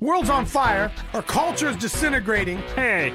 World's on fire. Our culture is disintegrating. Hey,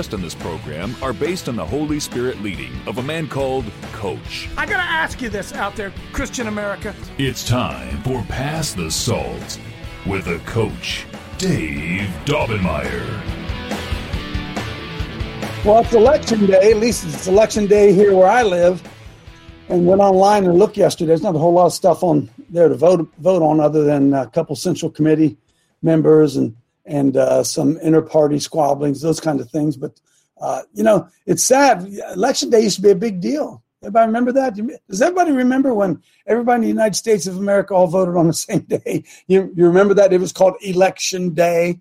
on this program are based on the Holy Spirit leading of a man called Coach. I gotta ask you this out there, Christian America. It's time for Pass the Salt with a coach, Dave Daubenmire. Well, it's election day. At least it's election day here where I live. And went online and looked yesterday. There's not a whole lot of stuff on there to vote vote on, other than a couple central committee members and and uh, some inter-party squabblings, those kind of things. But uh, you know, it's sad. Election day used to be a big deal. Everybody remember that? Does everybody remember when everybody in the United States of America all voted on the same day? You you remember that it was called Election Day.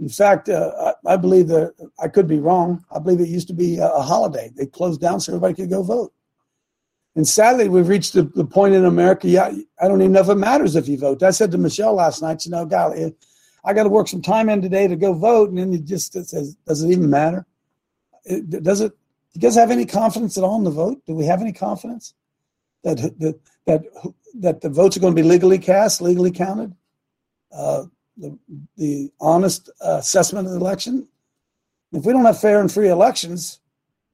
In fact, uh, I, I believe that I could be wrong. I believe it used to be a, a holiday. They closed down so everybody could go vote. And sadly, we've reached the, the point in America. Yeah, I don't even know if it matters if you vote. I said to Michelle last night, you know, golly, I got to work some time in today to go vote, and then it just it says, does it even matter? It, does it? You guys have any confidence at all in the vote? Do we have any confidence that that that that the votes are going to be legally cast, legally counted? Uh, the the honest uh, assessment of the election. If we don't have fair and free elections,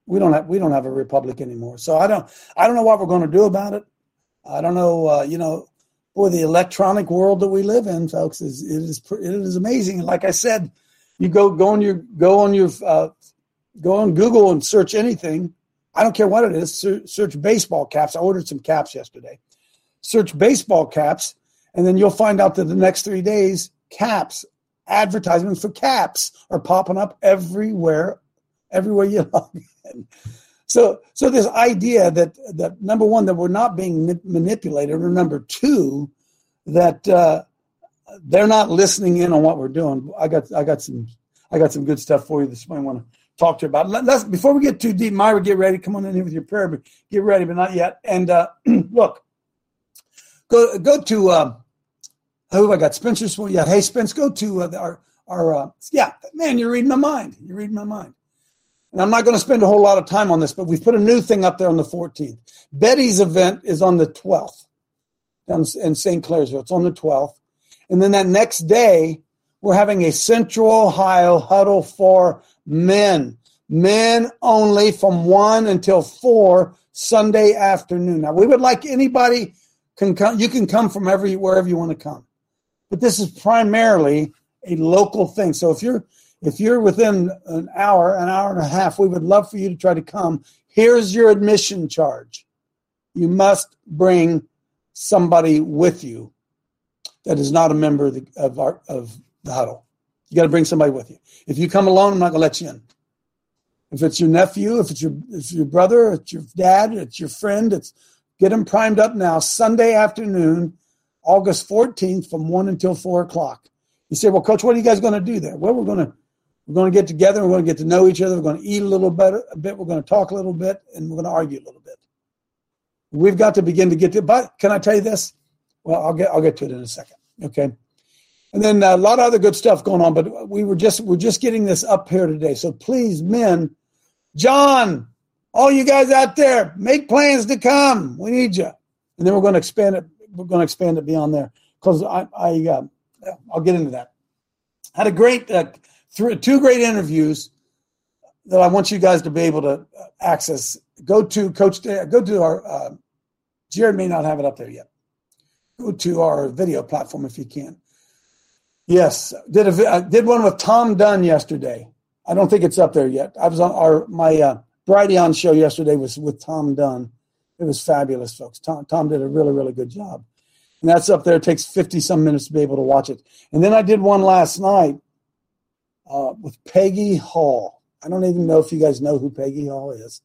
we don't have we don't have a republic anymore. So I don't I don't know what we're going to do about it. I don't know. Uh, you know, boy, the electronic world that we live in, folks, is it is it is amazing. Like I said, you go go on your go on your uh, go on Google and search anything. I don't care what it is. Search baseball caps. I ordered some caps yesterday. Search baseball caps, and then you'll find out that the next three days caps advertisements for caps are popping up everywhere everywhere you log in so so this idea that that number one that we're not being manipulated or number two that uh, they're not listening in on what we're doing i got i got some i got some good stuff for you this morning i want to talk to you about Let, us before we get too deep myra get ready come on in here with your prayer but get ready but not yet and uh, look go go to uh, who I got? Spencer's one. Yeah. Hey, Spence, go to uh, our, our, uh, yeah, man, you're reading my mind. You're reading my mind. And I'm not going to spend a whole lot of time on this, but we've put a new thing up there on the 14th. Betty's event is on the 12th down in St. Clairsville. It's on the 12th. And then that next day, we're having a Central Ohio huddle for men. Men only from 1 until 4 Sunday afternoon. Now, we would like anybody can come. You can come from every wherever you want to come but this is primarily a local thing. So if you're if you're within an hour, an hour and a half, we would love for you to try to come. Here's your admission charge. You must bring somebody with you that is not a member of the, of, our, of the huddle. You got to bring somebody with you. If you come alone, I'm not going to let you in. If it's your nephew, if it's your if your brother, it's your dad, it's your friend, it's get them primed up now. Sunday afternoon, August 14th from 1 until 4 o'clock. You say, well, coach, what are you guys going to do there? Well, we're going to we're going to get together. We're going to get to know each other. We're going to eat a little better, a bit. We're going to talk a little bit, and we're going to argue a little bit. We've got to begin to get to. But can I tell you this? Well, I'll get I'll get to it in a second. Okay. And then a lot of other good stuff going on, but we were just we're just getting this up here today. So please, men, John, all you guys out there, make plans to come. We need you. And then we're going to expand it we're going to expand it beyond there because I, I uh, I'll get into that. Had a great uh, th- two great interviews that I want you guys to be able to uh, access. Go to Coach. Go to our. Uh, Jared may not have it up there yet. Go to our video platform if you can. Yes, did a I did one with Tom Dunn yesterday. I don't think it's up there yet. I was on our my uh, Brighteon show yesterday was with Tom Dunn it was fabulous, folks. Tom, Tom did a really, really good job. And that's up there. It takes 50 some minutes to be able to watch it. And then I did one last night uh, with Peggy Hall. I don't even know if you guys know who Peggy Hall is.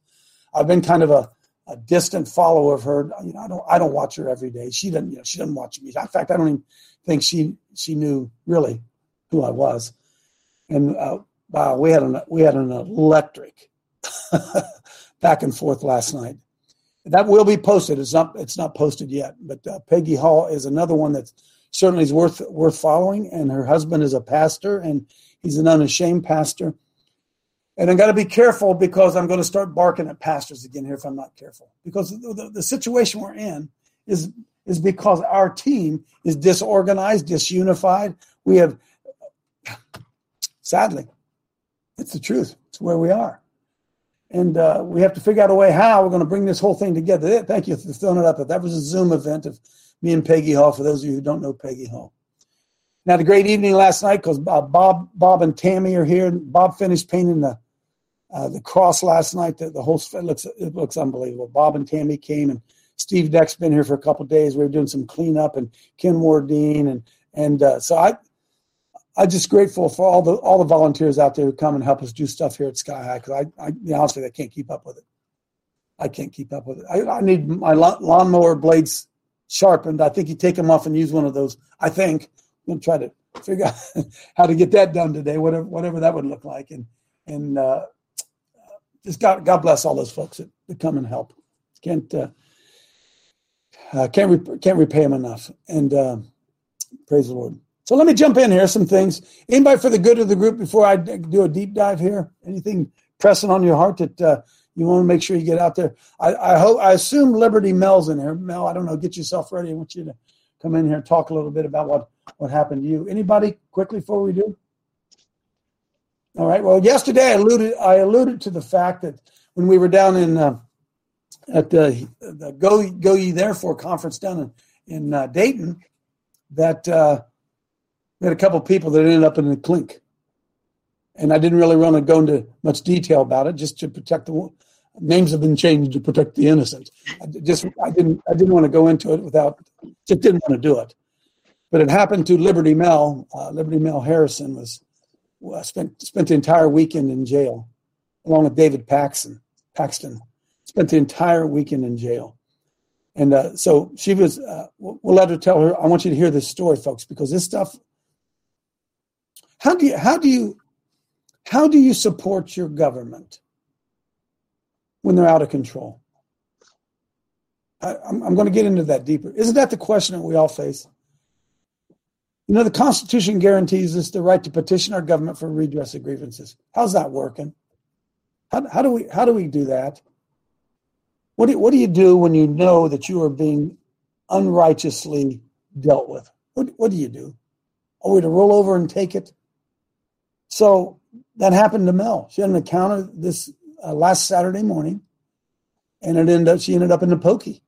I've been kind of a, a distant follower of her. You know, I don't I don't watch her every day. She doesn't, you know, she doesn't watch me. In fact, I don't even think she she knew really who I was. And uh, wow, we had an we had an electric back and forth last night. That will be posted. It's not it's not posted yet, but uh, Peggy Hall is another one that certainly is worth worth following. And her husband is a pastor, and he's an unashamed pastor. And I've got to be careful because I'm going to start barking at pastors again here if I'm not careful. Because the, the, situation we're in is is because our team is disorganized, disunified. We have, sadly, it's the truth. It's where we are. And uh, we have to figure out a way how we're going to bring this whole thing together. Thank you for throwing it up. That was a Zoom event of me and Peggy Hall, for those of you who don't know Peggy Hall. Now, the great evening last night because uh, Bob, Bob and Tammy are here. Bob finished painting the uh, the cross last night. The, the whole it looks it looks unbelievable. Bob and Tammy came and Steve Deck's been here for a couple days. We were doing some cleanup and Ken Wardine and and uh, so I I'm just grateful for all the all the volunteers out there who come and help us do stuff here at Sky High because I I be honest I can't keep up with it. I can't keep up with it. I, I need my lawnmower blades sharpened. I think you take them off and use one of those. I think I'm gonna try to figure out how to get that done today, whatever whatever that would look like. And and uh, just God God bless all those folks that, that come and help. Can't uh, uh, can't can't repay them enough. And uh, praise the Lord. So let me jump in here. Some things. Anybody for the good of the group before I do a deep dive here? Anything pressing on your heart that uh, you want to make sure you get out there? I, I hope. I assume Liberty Mel's in here. Mel, I don't know. Get yourself ready. I want you to come in here and talk a little bit about what what happened to you. Anybody quickly before we do? All right. Well, yesterday I alluded I alluded to the fact that when we were down in uh, at the, the Go Go Ye Therefore conference down in in uh, Dayton that uh, we had a couple people that ended up in the clink, and I didn't really want to go into much detail about it, just to protect the names have been changed to protect the innocent. I just I didn't I didn't want to go into it without just didn't want to do it, but it happened to Liberty Mel. Uh, Liberty Mel Harrison was uh, spent spent the entire weekend in jail, along with David Paxton. Paxton spent the entire weekend in jail. And uh, so she was, uh, we'll let her tell her. I want you to hear this story, folks, because this stuff. How do you, how do you, how do you support your government when they're out of control? I, I'm, I'm going to get into that deeper. Isn't that the question that we all face? You know, the Constitution guarantees us the right to petition our government for redress of grievances. How's that working? How, how do we how do we do that? What do, what do you do when you know that you are being unrighteously dealt with? What, what do you do? Are we to roll over and take it? So that happened to Mel. She had an encounter this uh, last Saturday morning, and it ended up she ended up in the pokey.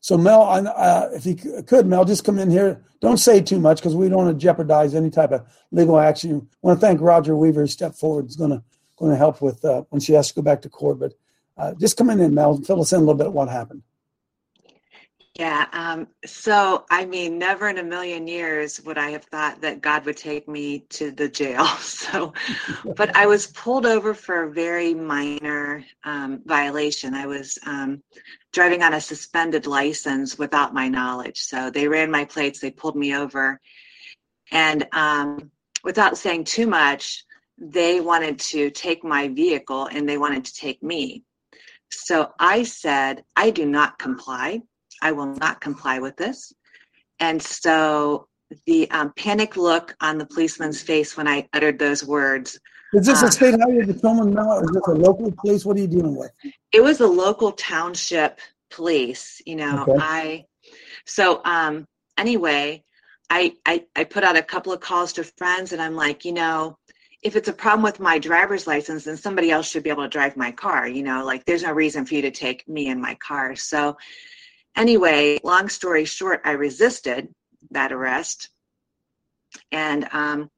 So Mel, uh, if you could, Mel, just come in here. Don't say too much because we don't want to jeopardize any type of legal action. I want to thank Roger Weaver. Step forward is going to going to help with uh, when she has to go back to court. But uh, just come in, Mel, and fill us in a little bit what happened. Yeah. Um, so, I mean, never in a million years would I have thought that God would take me to the jail. So, but I was pulled over for a very minor um, violation. I was um, driving on a suspended license without my knowledge. So they ran my plates, they pulled me over. And um, without saying too much, they wanted to take my vehicle and they wanted to take me. So I said, I do not comply. I will not comply with this. And so the um, panic look on the policeman's face when I uttered those words. Is this a state highway patrolman now? Is this a local police? What are you dealing with? It was a local township police. You know, okay. I. So um, anyway, I, I I put out a couple of calls to friends, and I'm like, you know, if it's a problem with my driver's license, then somebody else should be able to drive my car. You know, like there's no reason for you to take me in my car. So, anyway, long story short, I resisted that arrest. And um,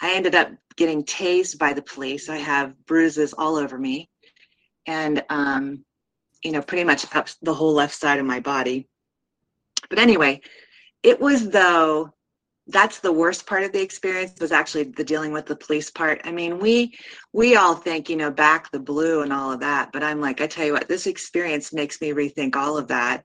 I ended up getting tased by the police. I have bruises all over me. And, um, you know, pretty much up the whole left side of my body. But anyway, it was though that's the worst part of the experience was actually the dealing with the police part. I mean, we we all think, you know, back the blue and all of that, but I'm like, I tell you what, this experience makes me rethink all of that.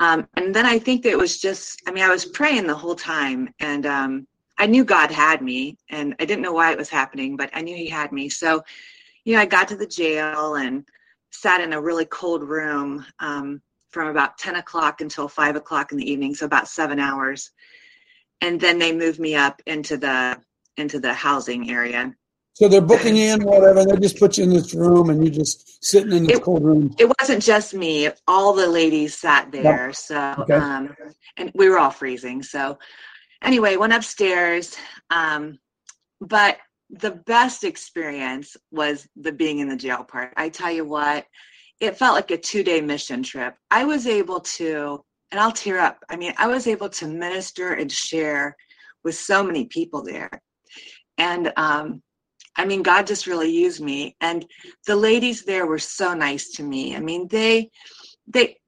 Um, and then I think it was just, I mean, I was praying the whole time, and um, I knew God had me, and I didn't know why it was happening, but I knew He had me. So, you know, I got to the jail and sat in a really cold room um, from about 10 o'clock until 5 o'clock in the evening, so about seven hours. And then they moved me up into the into the housing area. So they're booking you in, whatever. And they just put you in this room, and you're just sitting in this It- cold room. It wasn't just me; all the ladies sat there. So, Okay. um, and we were all freezing. So, anyway, went upstairs. Um, but the best experience was the being in the jail part. I tell you what, it felt like a two-day mission trip. I was able to, and I'll tear up. I mean, I was able to minister and share with so many people there, and um, I mean, God just really used me. And the ladies there were so nice to me. I mean, they, they,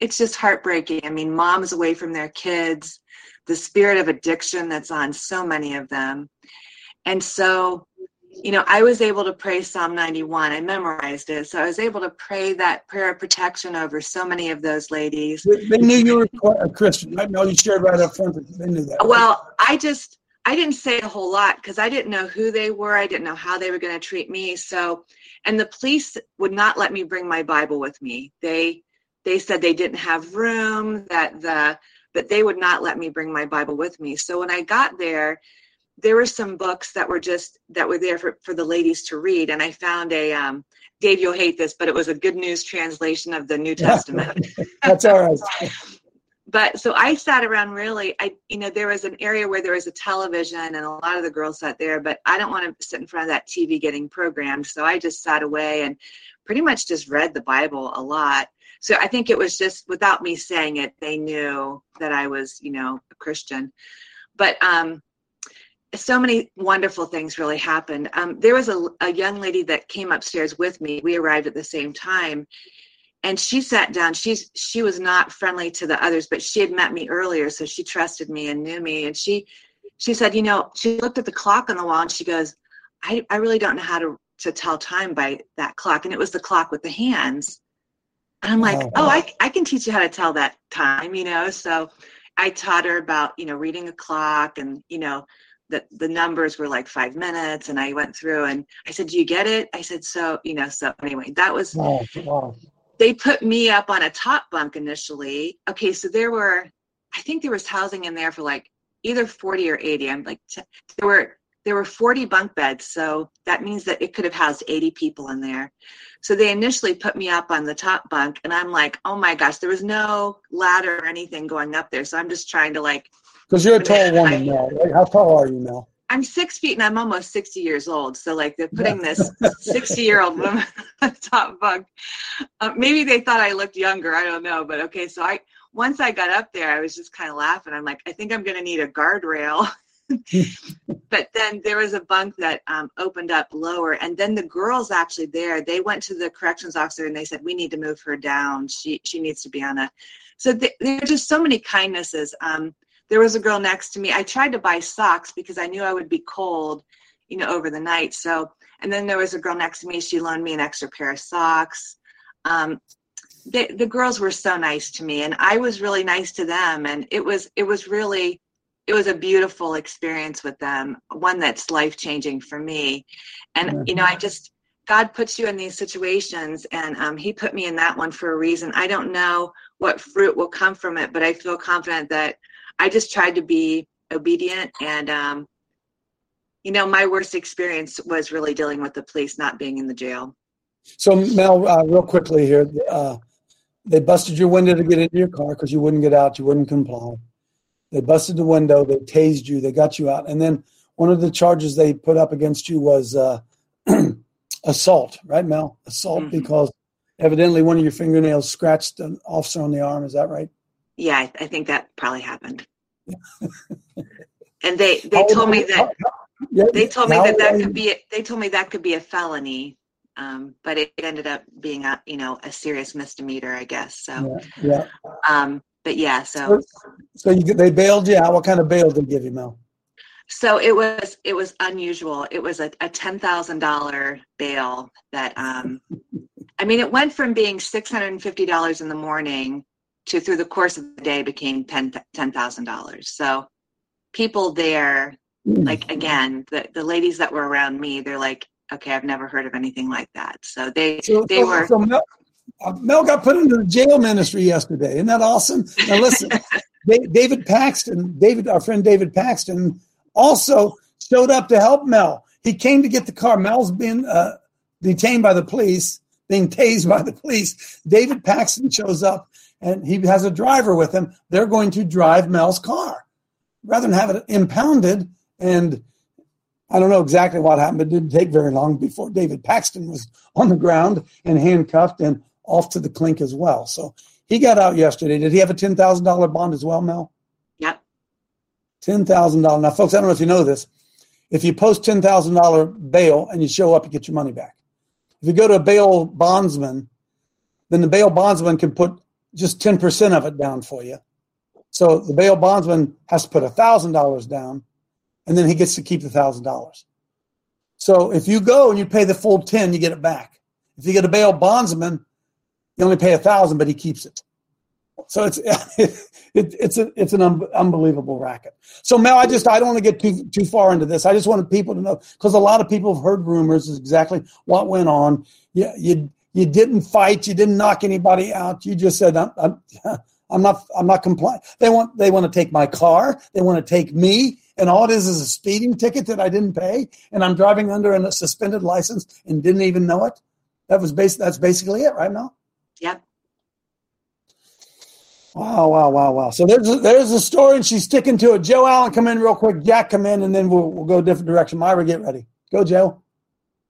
it's just heartbreaking. I mean, moms away from their kids, the spirit of addiction that's on so many of them. And so, you know, I was able to pray Psalm 91. I memorized it. So I was able to pray that prayer of protection over so many of those ladies. They knew you were a Christian, right? No, you shared right up front they knew that. Well, I just I didn't say a whole lot because I didn't know who they were. I didn't know how they were going to treat me. So, and the police would not let me bring my Bible with me. They they said they didn't have room. That the but they would not let me bring my Bible with me. So when I got there, there were some books that were just that were there for, for the ladies to read, and I found a um, Dave, you'll hate this, but it was a Good News translation of the New Testament That's all right. but so I sat around really I you know there was an area where there was a television and a lot of the girls sat there but I don't want to sit in front of that TV getting programmed so I just sat away and pretty much just read the Bible a lot. So I think it was just without me saying it they knew that I was you know a Christian. But um so many wonderful things really happened. Um there was a, a young lady that came upstairs with me. We arrived at the same time and she sat down. She's she was not friendly to the others but she had met me earlier so she trusted me and knew me. And she she said you know she looked at the clock on the wall and she goes i, I really don't know how to to tell time by that clock. And it was the clock with the hands. And i'm like Oh, oh. I, I can teach you how to tell that time you know? So i taught her about you know reading a clock and you know the, the numbers were like five minutes and i went through and i said do you get it? I said so you know so anyway that was Wow, wow. They put me up on a top bunk initially. Okay, so there were, I think there was housing in there for like either 40 or 80. I'm like, t- there were there were 40 bunk beds, so that means that it could have housed 80 people in there. So they initially put me up on the top bunk, and I'm like, oh my gosh, there was no ladder or anything going up there. So I'm just trying to like, Because you're a tall woman. Right? How tall are you, Mel? I'm six feet and I'm almost 60 years old. So like they're putting this 60 year old woman on the top bunk. Uh, maybe they thought I looked younger. I don't know. But okay. So I, once I got up there, I was just kind of laughing. I'm like, I think I'm going to need a guardrail. but then there was a bunk that um, opened up lower. And then the girls actually there, they went to the corrections officer and they said, we need to move her down. She, she needs to be on a, so th- there are just so many kindnesses. Um, there was a girl next to me. I tried to buy socks because I knew I would be cold, you know, over the night. So, and then there was a girl next to me. She loaned me an extra pair of socks. Um, the, the girls were so nice to me, and I was really nice to them. And it was it was really it was a beautiful experience with them, one that's life changing for me. And you know, I just God puts you in these situations, and um, He put me in that one for a reason. I don't know what fruit will come from it, but I feel confident that I just tried to be obedient and um, you know my worst experience was really dealing with the police not being in the jail So, Mel, uh, real quickly here, uh, they busted your window to get into your car because you wouldn't get out, you wouldn't comply. They busted the window, they tased you, they got you out, and then one of the charges they put up against you was uh, assault, right, Mel? Assault Mhm. because evidently one of your fingernails scratched an officer on the arm. Is that right? Yeah i, I think that probably happened and they they told me that How- how- yeah, they told me that that could be they told me that could be a felony um, but it ended up being a you know a serious misdemeanor i guess so Yeah, yeah. um but yeah so So, so you, they bailed you out. What kind of bail did they give you, Mel? So it was it was unusual. It was a, a ten thousand dollar bail that um I mean it went from being six hundred and fifty dollars in the morning to through the course of the day became ten thousand dollars. So people there, like again, the the ladies that were around me, they're like, okay, I've never heard of anything like that. So they So, they so- were so Mel, uh, Mel got put into the jail ministry yesterday. Isn't that awesome? Now listen, David Paxton, David, our friend David Paxton, also showed up to help Mel. He came to get the car. Mel's been uh, detained by the police, being tased by the police. David Paxton shows up, and he has a driver with him. They're going to drive Mel's car rather than have it impounded. And I don't know exactly what happened, but it didn't take very long before David Paxton was on the ground and handcuffed and off to the clink as well. So he got out yesterday. Did he have a ten thousand dollar bond as well, Mel? Yep. Ten thousand dollars. Now, folks, I don't know if you know this. If you post ten thousand dollar bail and you show up, you get your money back. If you go to a bail bondsman, then the bail bondsman can put just ten percent of it down for you. So the bail bondsman has to put thousand dollars down, and then he gets to keep the thousand dollars. So if you go and you pay the full ten, you get it back. If you get a bail bondsman, you only pay a thousand, but he keeps it. So it's it, it's a, it's an un- unbelievable racket. So Mel, I just I don't want to get too too far into this. I just wanted people to know because a lot of people have heard rumors is exactly what went on. Yeah, You you you didn't fight, you didn't knock anybody out. You just said I'm I'm, I'm not I'm not complying. They want they want to take my car. They want to take me. And all it is is a speeding ticket that I didn't pay, and I'm driving under a suspended license and didn't even know it. That was bas- That's basically it, right, now. Yep. Wow, wow, wow, wow. So there's a, there's a story, and she's sticking to it. Joe Allen, come in real quick. Jack, come in, and then we'll we'll go a different direction. Myra, get ready. Go, Joe.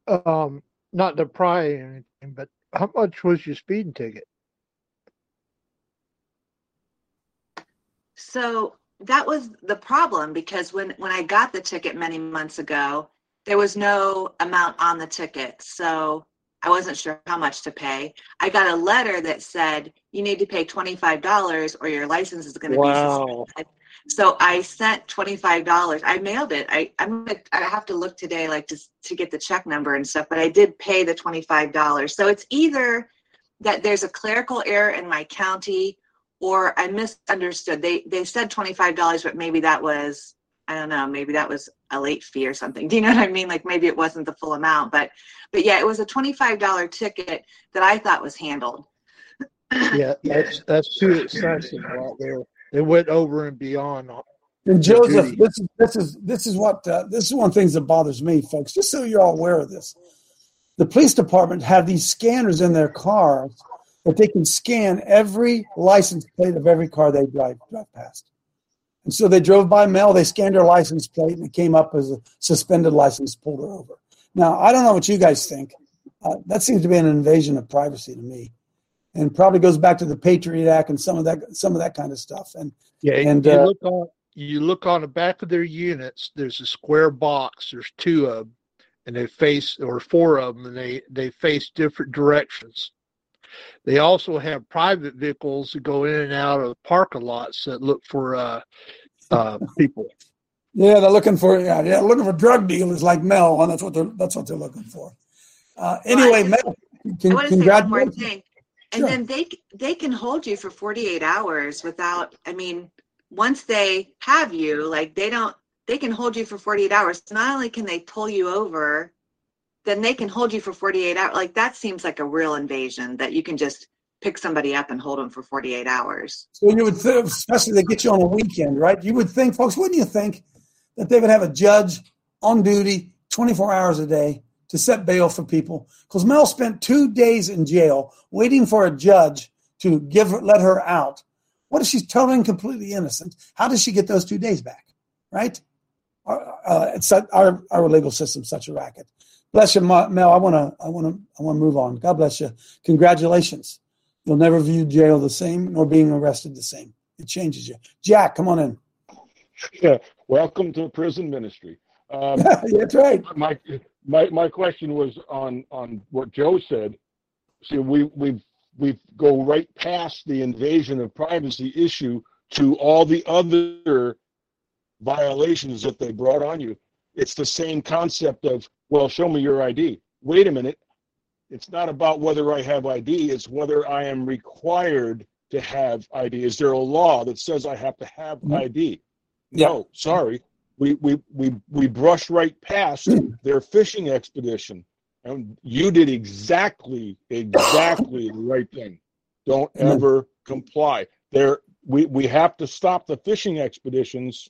um, not to pry or anything, but how much was your speeding ticket? So that was the problem because when when I got the ticket many months ago, there was no amount on the ticket. So I wasn't sure how much to pay. I got a letter that said you need to pay $25 or your license is going to be suspended. So I sent $25. I mailed it. I I'm gonna, I have to look today like to to get the check number and stuff, but I did pay the $25. So it's either that there's a clerical error in my county or I misunderstood. They they said twenty five dollars, but maybe that was I don't know. Maybe that was a late fee or something. Do you know what I mean? Like maybe it wasn't the full amount, but but yeah, it was a twenty five dollar ticket that I thought was handled. Yeah, that's that's too excessive right there. They went over and beyond. And Joseph, this is this is this is what uh, this is one of the things that bothers me, folks. Just so you're all aware of this, the police department have these scanners in their cars that they can scan every license plate of every car they drive drive past. And so they drove by Mel, they scanned her license plate, and it came up as a suspended license, pulled her over. Now I don't know what you guys think. Uh, that seems to be an invasion of privacy to me, and probably goes back to the Patriot Act and some of that some of that kind of stuff. And Yeah, And, you uh, look on you look on the back of their units. There's a square box. There's two of them, and they face or four of them, and they they face different directions. They also have private vehicles that go in and out of parking lots that look for uh, uh, people. Yeah, they're looking for yeah, yeah, looking for drug dealers like Mel, and that's what they're that's what they're looking for. Uh, anyway, I Mel, I want to say one more congratulations. thing. And Sure. then they they can hold you for 48 hours without I mean, once they have you, like they don't they can hold you for 48 hours. Not only can they pull you over, then they can hold you for 48 hours. Like that seems like a real invasion that you can just pick somebody up and hold them for 48 hours. So you would think, especially they get you on a weekend, right? You would think, folks, wouldn't you think that they would have a judge on duty 24 hours a day to set bail for people? Because Mel spent two days in jail waiting for a judge to give her, let her out. What if she's totally and completely innocent? How does she get those two days back? Right? Our, uh, our our legal system's such a racket. Bless you, Mel. I want to I want to I want to move on. God bless you. Congratulations. You'll never view jail the same nor being arrested the same. It changes you. Jack, come on in. Yeah, welcome to prison ministry. Um, That's right. my my my question was on on what Joe said. See, we we we go right past the invasion of privacy issue to all the other violations that they brought on you. It's the same concept of well, show me your ID. Wait a minute. It's not about whether I have ID. It's whether I am required to have ID. Is there a law that says I have to have Mhm. ID? No, sorry. We, we, we, we brushed right past their fishing expedition. And you did exactly, exactly the right thing. Don't mm-hmm. ever comply. There, we, we have to stop the fishing expeditions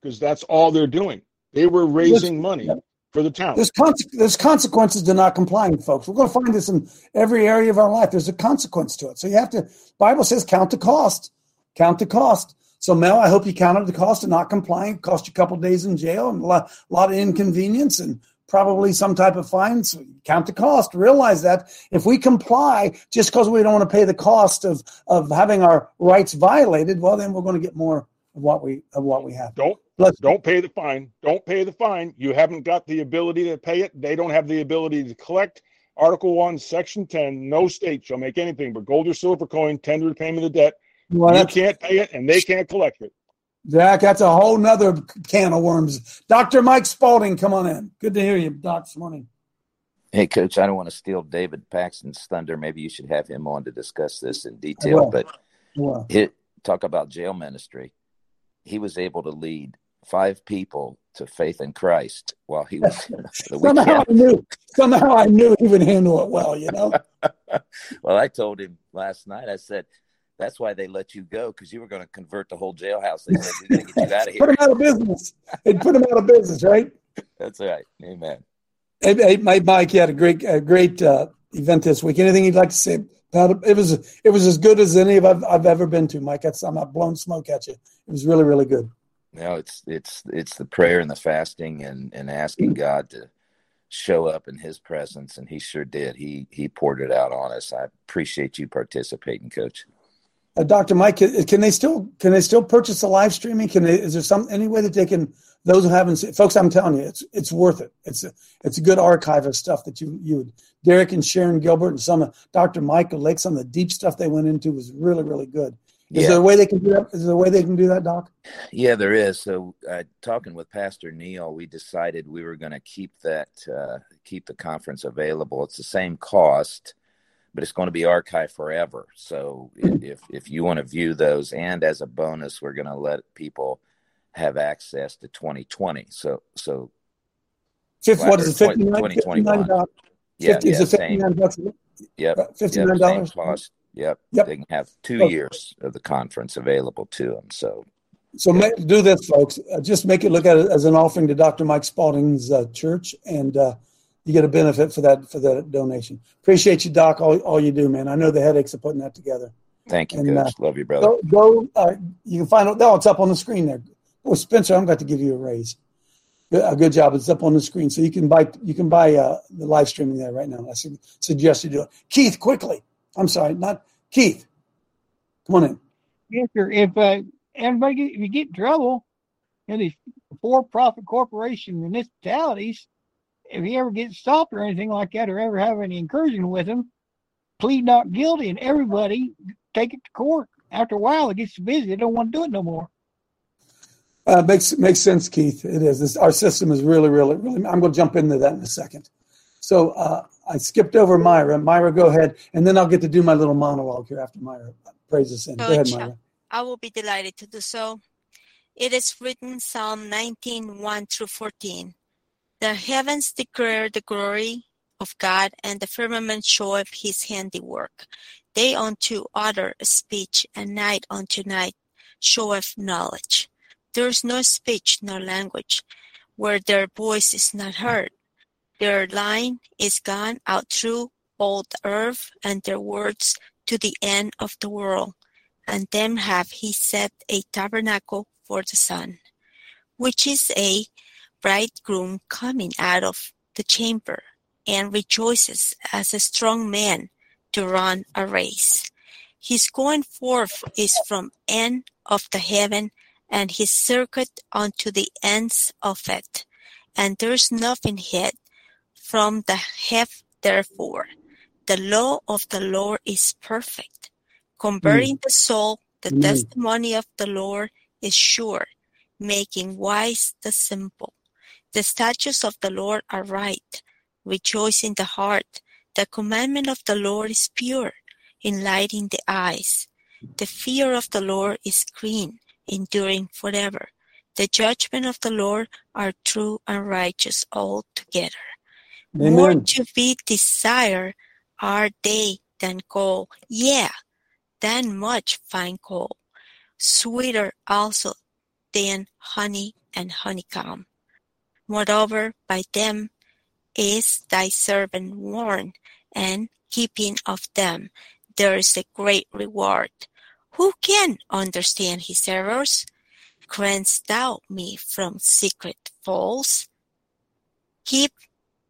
because that's all they're doing. They were raising money for the town. There's, conse- there's consequences to not complying, folks. We're going to find this in every area of our life. There's a consequence to it. So you have to, Bible says, count the cost. Count the cost. So, Mel, I hope you counted the cost of not complying. It cost you a couple days in jail and a lot, a lot of inconvenience and probably some type of fine. So count the cost. Realize that if we comply just because we don't want to pay the cost of, of having our rights violated, well, then we're going to get more of what we of what we have. Don't Let's- don't pay the fine. Don't pay the fine. You haven't got the ability to pay it. They don't have the ability to collect. Article one, section ten, no state shall make anything but gold or silver coin tender to payment of debt. Well, you can't pay it and they can't collect it. Zach, that's a whole nother can of worms. Dr. Mike Spaulding, come on in. Good to hear you, Doc, this morning. Hey, Coach, I don't want to steal David Paxton's thunder. Maybe you should have him on to discuss this in detail. But Well, hit, talk about jail ministry. He was able to lead five people to faith in Christ while he was the somehow. I knew somehow I knew he would handle it well, you know. well, I told him last night. I said that's why they let you go because you were going to convert the whole jailhouse. They said we got to get you out of here." put them out of business. It put them out of business, right? That's right. Amen. Hey, hey, my Mike, you had a great, a great uh, event this week. Anything you'd like to say about it? It was, it was as good as any of I've, I've ever been to, Mike. That's, I'm not blowing smoke at you. It was really, really good. No, it's it's it's the prayer and the fasting and and asking God to show up in His presence, and He sure did. He he poured it out on us. I appreciate you participating, Coach. Uh, Dr. Mike, can, they still can they still purchase the live streaming? Can they? Is there some any way that they can? Those who haven't seen, folks, I'm telling you, it's it's worth it. It's a, it's a good archive of stuff that you you would Derek and Sharon Gilbert and some of Dr. Michael Lake, some of the deep stuff they went into was really really good. Is Yeah. there a way they can do that? Is there a way they can do that, Doc? Yeah, there is. So, uh, talking with Pastor Neil, we decided we were going to keep that, uh, keep the conference available. It's the same cost, but it's going to be archived forever. So, if if you want to view those, and as a bonus, we're going to let people have access to 2020. So, so Fifth, what is it? 20 $59 2021. $59? yeah, 50 yeah, is it 59 bucks? Yep. Right, Yep, $59? same cost. Yep. Yep. They can have two Oh. years of the conference available to them. So, So ma do this, folks. Uh, just make it look at it as an offering to Dr. Mike Spaulding's uh, church, and uh, you get a benefit for that for that donation. Appreciate you, Doc. All, all you do, man. I know the headaches of putting that together. thank you, And, uh, Love you, brother. Go, go. Uh, you can find out. No, it's up on the screen there. Oh, Spencer, I'm got to give you a raise. A good job. It's up on the screen, so you can buy you can buy uh, the live streaming there right now. I su- suggest you do it. Keith, quickly. I'm sorry, not Keith. Come on in. Yes, sir. If uh, everybody, get, if you get in trouble in these for-profit corporation municipalities, if he ever gets stopped or anything like that, or ever have any incursion with him, plead not guilty, and everybody take it to court. After a while, it gets busy. They don't want to do it no more. Uh, makes makes sense, Keith. It is. This, our system is really, really, really. I'm going to jump into that in a second. So uh, I skipped over Myra. Myra, go ahead, and then I'll get to do my little monologue here after Myra prays us in. Go ahead, Myra. I will be delighted to do so. It is written Psalm 19, 1 through 14. The heavens declare the glory of God, and the firmament showeth his handiwork. Day unto utter speech, and night unto night showeth knowledge. There is no speech nor language where their voice is not heard. Their line is gone out through all the earth, and their words to the end of the world and them have he set a tabernacle for the sun, which is a bridegroom coming out of the chamber, and rejoices as a strong man to run a race. His going forth is from end of the heaven, and his circuit unto the ends of it, and there is nothing hid from the heaven therefore. The law of the Lord is perfect, converting mm. the soul. The Amen. testimony of the Lord is sure, making wise the simple. The statutes of the Lord are right, rejoicing the heart. The commandment of the Lord is pure, enlightening the eyes. The fear of the Lord is clean, enduring forever. The judgment of the Lord are true and righteous altogether. Amen. More to be desired are they than gold, yeah, than much fine gold, sweeter also than honey and honeycomb. Moreover, by them is thy servant warned, and keeping of them there is a great reward. Who can understand his errors? Cleanse thou me from secret faults. Keep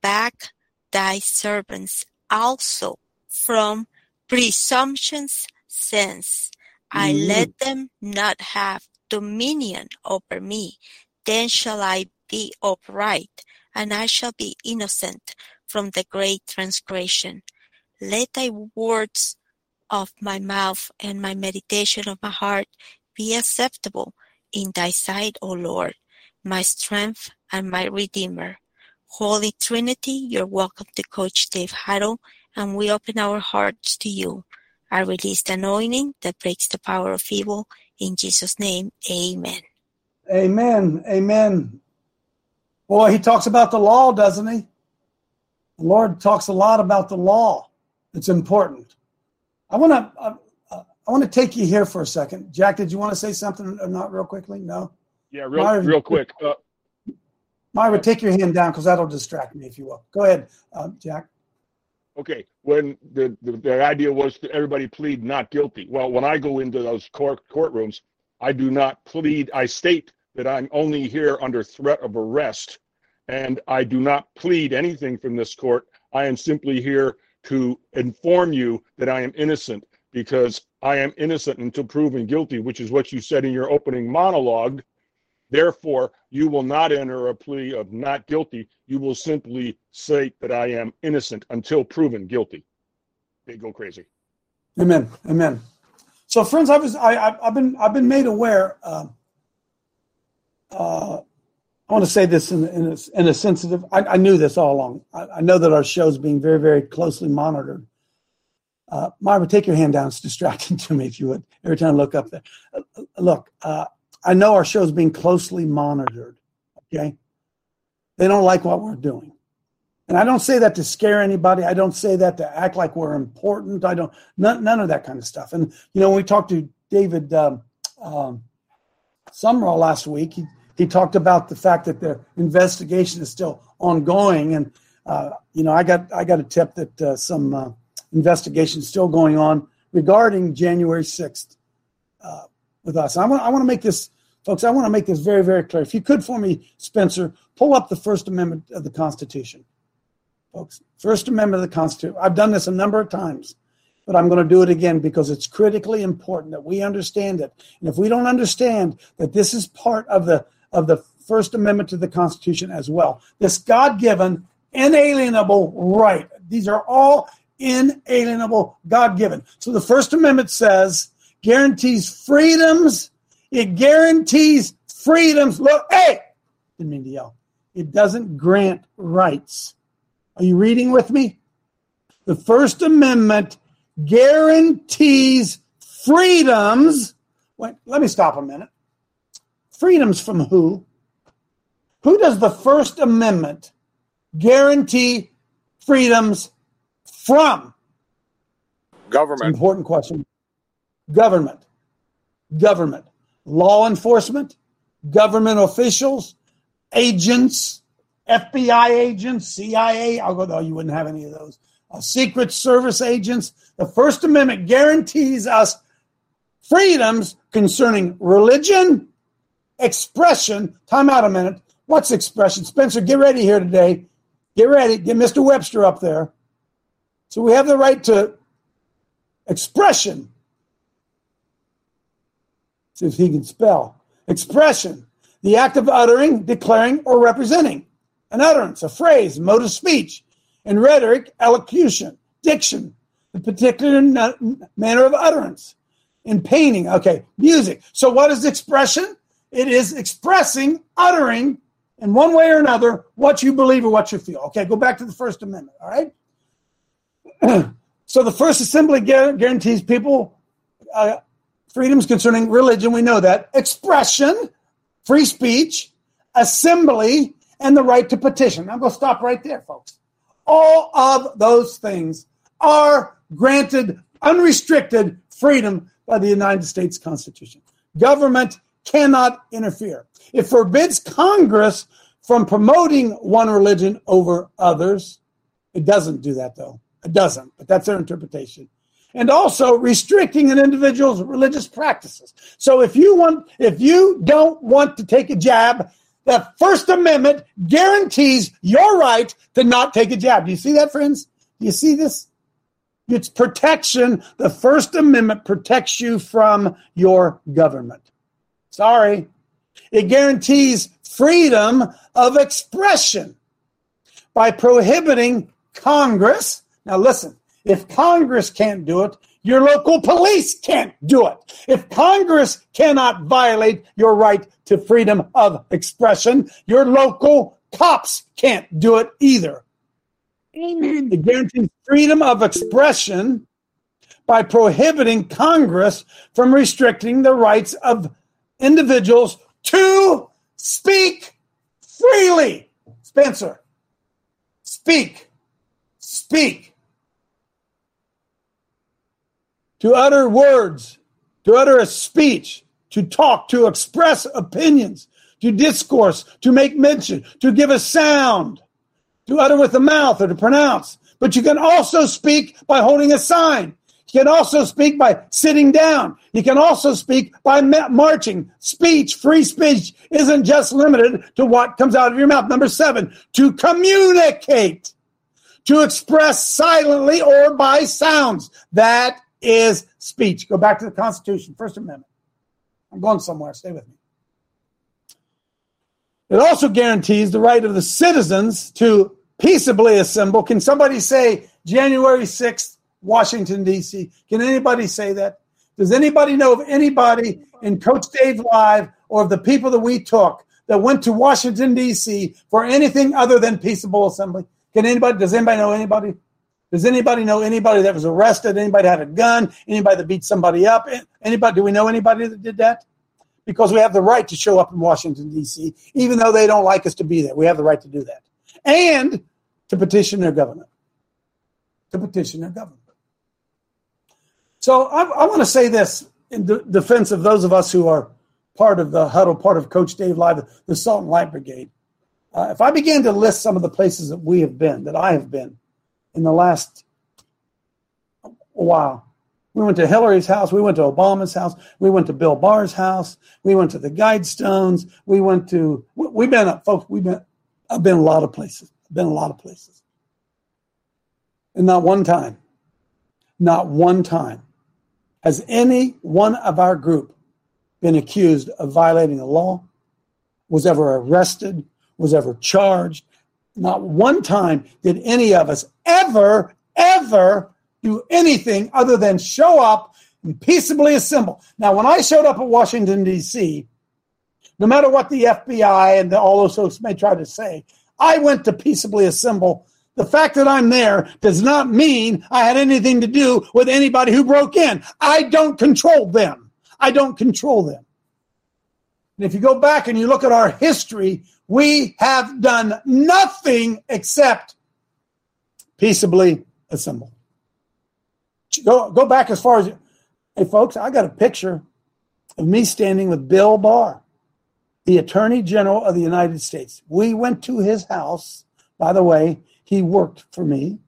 back thy servants also from presumption's sins. I Mhm. let them not have dominion over me. Then shall I be upright, and I shall be innocent from the great transgression. Let thy words of my mouth and my meditation of my heart be acceptable in thy sight, O Lord, my strength and my redeemer. Holy Trinity, you're welcome to Coach Dave Huddle, and we open our hearts to you. I release the anointing that breaks the power of evil. In Jesus' name, amen. Amen. Amen. Boy, he talks about the law, doesn't he? The Lord talks a lot about the law. It's important. I want to uh, I want to take you here for a second. Jack, did you want to say something or not real quickly? No. Yeah, real Myra- real quick. Uh, Myra, take your hand down because that'll distract me, if you will. Go ahead, uh, Jack. Okay, when the, the, the idea was that everybody plead not guilty. Well, when I go into those court courtrooms, I do not plead. I state that I'm only here under threat of arrest, and I do not plead anything from this court. I am simply here to inform you that I am innocent because I am innocent until proven guilty, which is what you said in your opening monologue. Therefore, you will not enter a plea of not guilty. You will simply say that I am innocent until proven guilty. They go crazy. Amen. Amen. So, friends, I was I, I've been I've been made aware. Um, uh, I want to say this in in a, in a sensitive. I, I knew this all along. I, I know that our show is being very very closely monitored. Uh, Myra, take your hand down. It's distracting to me if you would. Every time I look up there, uh, uh, look. Uh, I know our show is being closely monitored. Okay, they don't like what we're doing. And I don't say that to scare anybody. I don't say that to act like we're important. I don't none, none of that kind of stuff. And you know, when we talked to David um, um, Summerall last week, he he talked about the fact that the investigation is still ongoing. And uh, you know, I got I got a tip that uh, some uh, investigation is still going on regarding January sixth uh, with us. I want I want to make this, folks. I want to make this very very clear. If you could for me, Spencer, pull up the First Amendment of the Constitution folks. First Amendment of the Constitution. I've done this a number of times, but I'm going to do it again because it's critically important that we understand it. And if we don't understand that this is part of the of the First Amendment to the Constitution as well, this God-given, inalienable right. These are all inalienable, God-given. So the First Amendment says guarantees freedoms. It guarantees freedoms. Look, hey, didn't mean to yell. It doesn't grant rights. Are you reading with me? The First Amendment guarantees freedoms. Wait, let me stop a minute. Freedoms from who? Who does the First Amendment guarantee freedoms from? Government. important question. Government. Government. Law enforcement, government officials, agents, FBI agents, CIA, although you wouldn't have any of those, uh, Secret Service agents. The First Amendment guarantees us freedoms concerning religion, expression. Time out a minute. What's expression? Spencer, get ready here today. Get ready. Get Mr. Webster up there. So we have the right to expression. See if he can spell. Expression, the act of uttering, declaring, or representing an utterance, a phrase, mode of speech, in rhetoric, elocution, diction, the particular manner of utterance, in painting, okay, music. So, what is expression? It is expressing, uttering, in one way or another, what you believe or what you feel. Okay, go back to the First Amendment, all right? so, the First Assembly guarantees people uh, freedoms concerning religion, we know that, expression, free speech, assembly, and the right to petition. I'm going to stop right there, folks. All of those things are granted unrestricted freedom by the United States Constitution. Government cannot interfere. It forbids Congress from promoting one religion over others. It doesn't do that, though. It doesn't, but that's their interpretation. And also restricting an individual's religious practices. So if you want, if you don't want to take a jab, the First Amendment guarantees your right to not take a jab. Do you see that, friends? Do you see this? It's protection. The First Amendment protects you from your government. Sorry. It guarantees freedom of expression by prohibiting Congress. Now, listen, if Congress can't do it, your local police can't do it. If Congress cannot violate your right to freedom of expression, your local cops can't do it either. Amen. It guarantees freedom of expression by prohibiting Congress from restricting the rights of individuals to speak freely. Spencer, speak, speak. To utter words, to utter a speech, to talk, to express opinions, to discourse, to make mention, to give a sound, to utter with the mouth or to pronounce. But you can also speak by holding a sign. You can also speak by sitting down. You can also speak by marching. Speech, free speech, isn't just limited to what comes out of your mouth. Number seven, to communicate, to express silently or by sounds. That is speech. Go back to the Constitution, First Amendment. I'm going somewhere. Stay with me. It also guarantees the right of the citizens to peaceably assemble. Can somebody say January 6th, Washington, D.C.? Can anybody say that? Does anybody know of anybody in Coach Dave Live or of the people that we took that went to Washington, D.C. for anything other than peaceable assembly? Can anybody, does anybody know anybody? Does anybody know anybody that was arrested? Anybody had a gun? Anybody that beat somebody up? Anybody? Do we know anybody that did that? Because we have the right to show up in Washington D.C. even though they don't like us to be there. We have the right to do that, and to petition their government. To petition their government. So I, I want to say this in de- defense of those of us who are part of the huddle, part of Coach Dave Live, the Salt and Light Brigade. Uh, if I began to list some of the places that we have been, that I have been, in the last while. We went to Hillary's house. We went to Obama's house. We went to Bill Barr's house. We went to the Guidestones. We went to, we've been, folks, we've been, I've been a lot of places. I've been a lot of places. And not one time, not one time has any one of our group been accused of violating the law, was ever arrested, was ever charged, not one time did any of us ever, ever do anything other than show up and peaceably assemble. Now, when I showed up at Washington, D.C., no matter what the FBI and the, all those folks may try to say, I went to peaceably assemble. The fact that I'm there does not mean I had anything to do with anybody who broke in. I don't control them. I don't control them. And if you go back and you look at our history, we have done nothing except peaceably assemble. Go, go back as far as, hey, folks, I got a picture of me standing with Bill Barr, the Attorney General of the United States. We went to his house. By the way, he worked for me.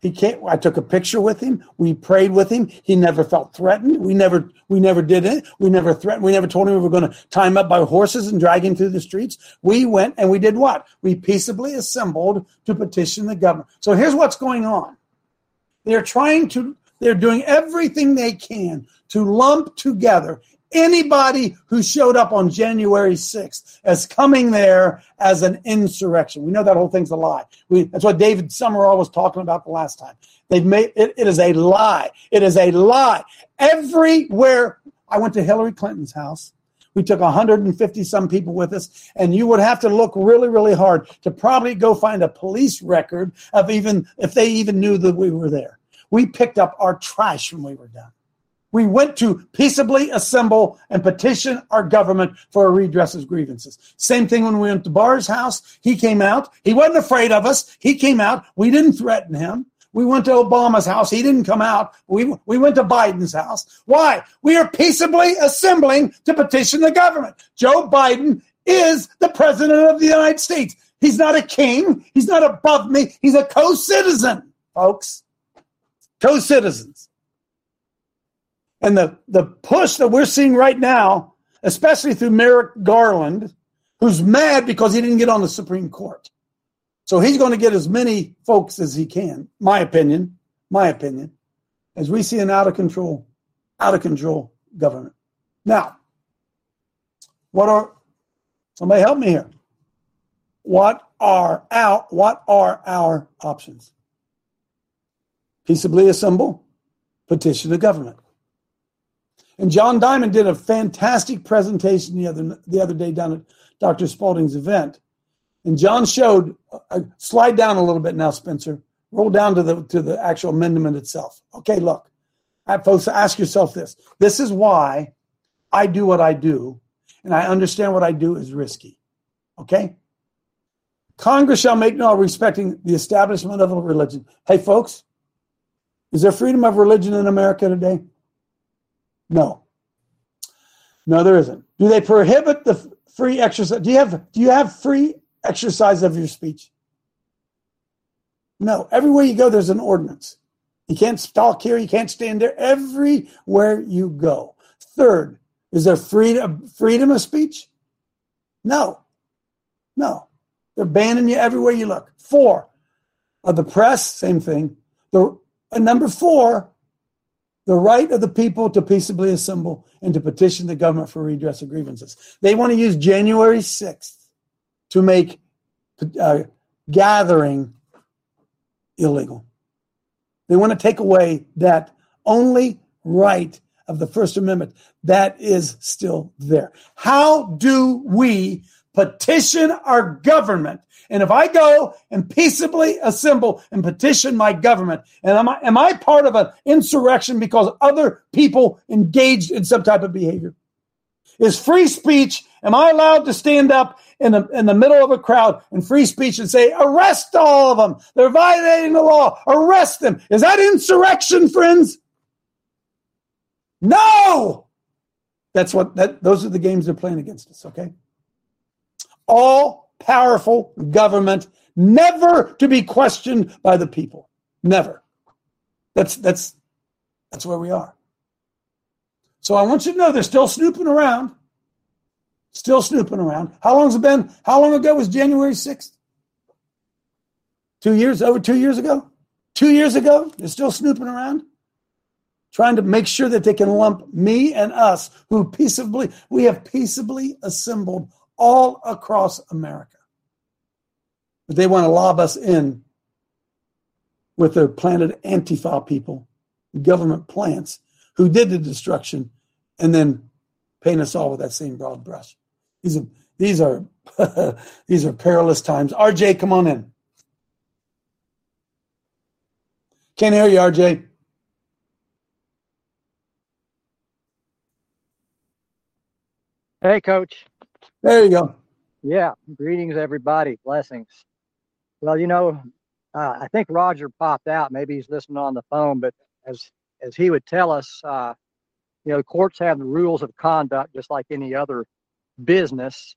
He came, I took a picture with him. We prayed with him. He never felt threatened. We never, we never did it. We never threatened. We never told him we were going to tie him up by horses and drag him through the streets. We went and we did what? We peaceably assembled to petition the government. So here's what's going on. They're trying to, they're doing everything they can to lump together anybody who showed up on January 6th as coming there as an insurrection. We know that whole thing's a lie. We, that's what David Summerall was talking about the last time. They've made it, it is a lie. It is a lie. Everywhere I went to Hillary Clinton's house. We took 150 some people with us, and you would have to look really, really hard to probably go find a police record of even if they even knew that we were there. We picked up our trash when we were done. We went to peaceably assemble and petition our government for a redress of grievances. Same thing when we went to Barr's house. He came out. He wasn't afraid of us. He came out. We didn't threaten him. We went to Obama's house. He didn't come out. We, we went to Biden's house. Why? We are peaceably assembling to petition the government. Joe Biden is the president of the United States. He's not a king. He's not above me. He's a co citizen, folks. Co citizens. And the, the push that we're seeing right now, especially through Merrick Garland, who's mad because he didn't get on the Supreme Court. So he's going to get as many folks as he can, my opinion, my opinion, as we see an out of control, out of control government. Now, what are somebody help me here? What are our what are our options? Peaceably assemble, petition the government. And John Diamond did a fantastic presentation the other the other day down at Dr. Spaulding's event. And John showed uh, slide down a little bit now, Spencer. Roll down to the to the actual amendment itself. Okay, look. Right, folks, ask yourself this. This is why I do what I do, and I understand what I do is risky. Okay? Congress shall make no respecting the establishment of a religion. Hey, folks, is there freedom of religion in America today? No. No, there isn't. Do they prohibit the free exercise? Do you have do you have free exercise of your speech? No. Everywhere you go, there's an ordinance. You can't stalk here. You can't stand there. Everywhere you go. Third, is there freedom uh, freedom of speech? No. No. They're banning you everywhere you look. Four, of the press, same thing. The number four, the right of the people to peaceably assemble and to petition the government for redress of grievances. They want to use January 6th to make uh, gathering illegal. They want to take away that only right of the First Amendment that is still there. How do we petition our government and if I go and peaceably assemble and petition my government, and am I, am I part of an insurrection because other people engaged in some type of behavior? Is free speech, am I allowed to stand up in the, in the middle of a crowd and free speech and say, arrest all of them? They're violating the law. Arrest them. Is that insurrection, friends? No! That's what that those are the games they're playing against us, okay? All powerful government, never to be questioned by the people. Never. That's that's that's where we are. So I want you to know they're still snooping around. Still snooping around. How long's it been? How long ago was January 6th? Two years, over two years ago? Two years ago? They're still snooping around, trying to make sure that they can lump me and us, who peaceably, we have peaceably assembled all across America. But they want to lob us in with their planted Antifa people, government plants, who did the destruction, and then paint us all with that same broad brush. These are these are these are perilous times. RJ, come on in. Can't hear you, RJ. Hey, Coach. There you go. Yeah. Greetings, everybody. Blessings. Well, you know, uh, I think Roger popped out. Maybe he's listening on the phone, but as as he would tell us, uh, you know, courts have the rules of conduct just like any other business,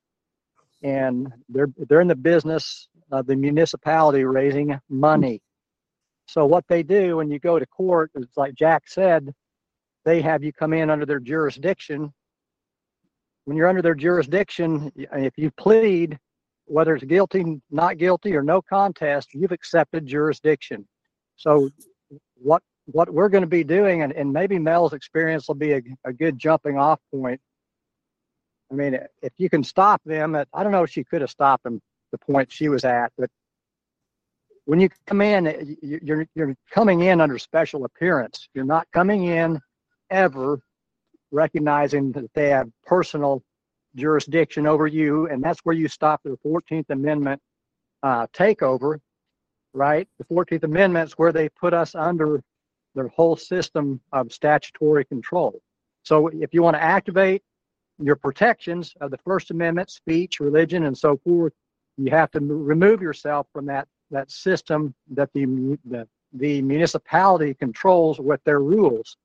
and they're they're in the business of the municipality raising money. So what they do when you go to court is like Jack said, they have you come in under their jurisdiction when you're under their jurisdiction, uh, if you plead, whether it's guilty, not guilty, or no contest, you've accepted jurisdiction. So what what we're going to be doing, and, and maybe Mel's experience will be a, a good jumping off point. I mean, if you can stop them at, I don't know if she could have stopped them the point she was at, but when you come in, you're you're coming in under special appearance. You're not coming in ever recognizing that they have personal jurisdiction over you, and that's where you stop the 14th Amendment uh, takeover, right? The 14th Amendment is where they put us under their whole system of statutory control. So if you want to activate your protections of the First Amendment, speech, religion, and so forth, you have to remove yourself from that that system that the the, the municipality controls with their rules.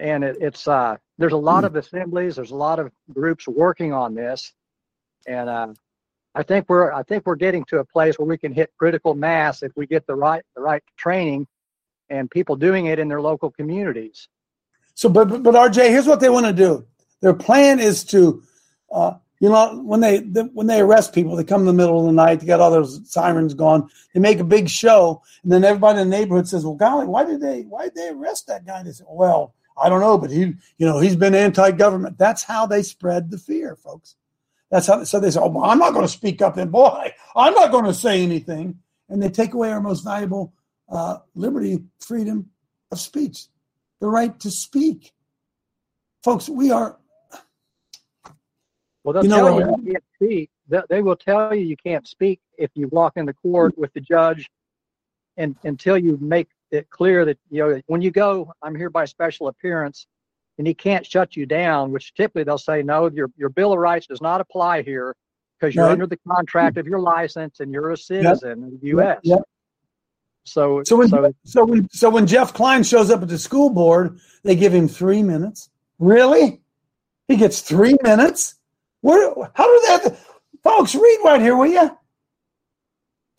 And it, it's uh, there's a lot of assemblies, there's a lot of groups working on this, and uh, I think we're I think we're getting to a place where we can hit critical mass if we get the right the right training and people doing it in their local communities. So, but but, but RJ, here's what they want to do. Their plan is to, uh, you know, when they when they arrest people, they come in the middle of the night. They got all those sirens going. They make a big show, and then everybody in the neighborhood says, "Well, golly, why did they why did they arrest that guy?" They say, "Well, I don't know, but he, you know, he's been anti-government." That's how they spread the fear, folks. That's how. So they say, "Oh, well, I'm not going to speak up." And boy, I'm not going to say anything. And they take away our most valuable uh, liberty, freedom of speech, the right to speak. Folks, we are well, they'll You know tell you you can't speak. They, they will tell you you can't speak if you walk in the court with the judge, and until you make it clear that you know when you go, I'm here by special appearance, and he can't shut you down. Which typically they'll say no, your your bill of rights does not apply here because you're Right. under the contract of your license and you're a citizen of the U.S. Yep. So So when so so when so when Jeff Klein shows up at the school board, they give him three minutes. Really? He gets three minutes? Where? How do to, folks, read right here, will you?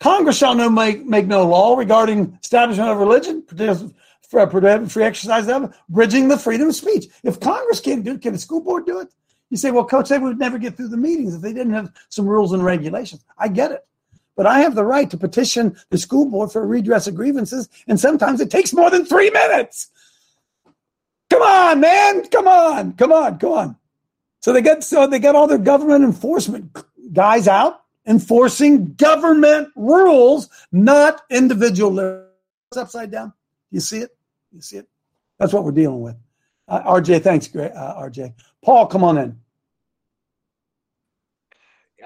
Congress shall no make make no law regarding establishment of religion, free exercise of bridging the freedom of speech. If Congress can't do it, can the school board do it? You say, well, coach, they would never get through the meetings if they didn't have some rules and regulations. I get it. But I have the right to petition the school board for redress of grievances, and sometimes it takes more than three minutes. Come on, man. Come on. Come on. Come on. So they got so they got all their government enforcement guys out enforcing government rules, not individual. It's upside down. You see it? You see it? That's what we're dealing with. Uh, RJ, thanks, great, uh, RJ. Paul, come on in.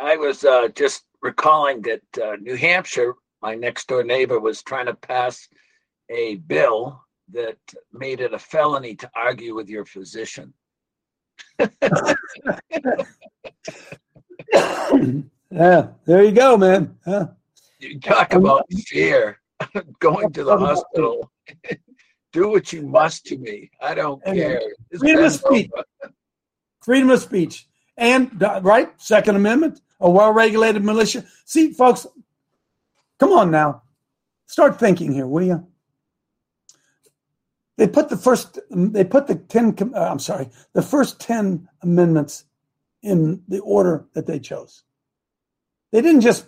I was uh, just recalling that uh, New Hampshire, my next door neighbor, was trying to pass a bill that made it a felony to argue with your physician. Yeah, there you go, man. Yeah. You talk about fear going to the hospital. Do what you must to me. I don't Amen. care. It's Freedom of speech. over. freedom of speech and uh, right second amendment a well-regulated militia see folks come on now start thinking here will you they put the first they put the 10 uh, i'm sorry the first 10 amendments in the order that they chose they didn't just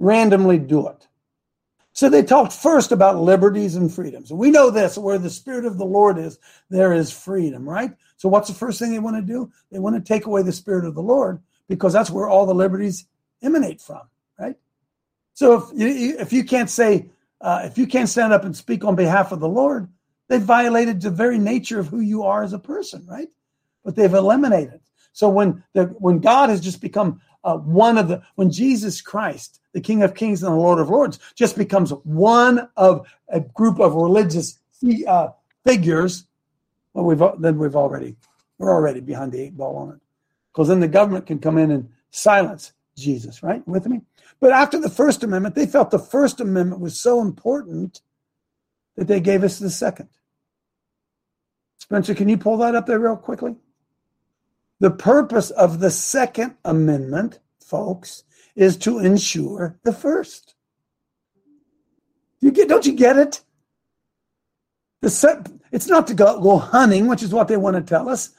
randomly do it so they talked first about liberties and freedoms. We know this where the Spirit of the Lord is, there is freedom, right? So what's the first thing they want to do? They want to take away the Spirit of the Lord because that's where all the liberties emanate from, right? So if you, if you can't say, uh, if you can't stand up and speak on behalf of the Lord, they've violated the very nature of who you are as a person, right? But they've eliminated. So when the when God has just become uh, one of the when Jesus Christ, the King of Kings and the Lord of Lords, just becomes one of a group of religious uh, figures, well, we've then we've already we're already behind the eight ball on it, because then the government can come in and silence Jesus, right? With me. But after the First Amendment, they felt the First Amendment was so important that they gave us the Second. Spencer, can you pull that up there real quickly? The purpose of the Second Amendment, folks, is to ensure the first. You get? Don't you get it? The set, it's not to go, go hunting, which is what they want to tell us.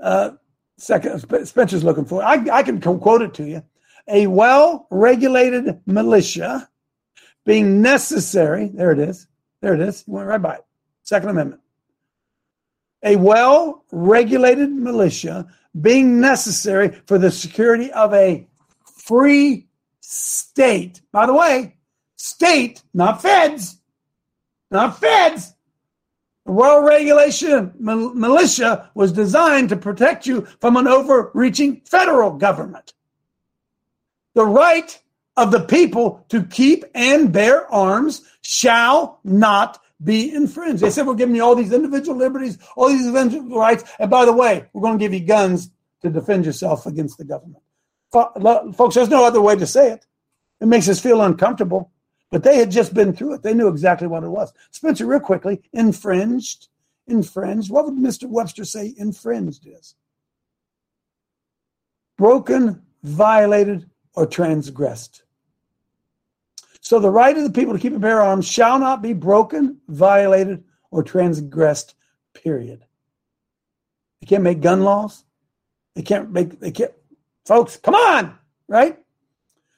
Uh, second, Spencer's looking for. I, I can quote it to you. A well-regulated militia being necessary. There it is. There it is. You went right by it. Second Amendment a well regulated militia being necessary for the security of a free state. By the way, state, not feds, not feds. Well regulation militia was designed to protect you from an overreaching federal government. The right of the people to keep and bear arms shall not be infringed. They said we're giving you all these individual liberties, all these individual rights, and by the way, we're going to give you guns to defend yourself against the government. Folks, there's no other way to say it. It makes us feel uncomfortable, but they had just been through it. They knew exactly what it was. Spencer, real quickly, infringed, infringed. What would Mr. Webster say infringed is? Broken, violated, or transgressed. So the right of the people to keep and bear arms shall not be broken, violated, or transgressed, period. They can't make gun laws. They can't make, they can't, folks, come on, right?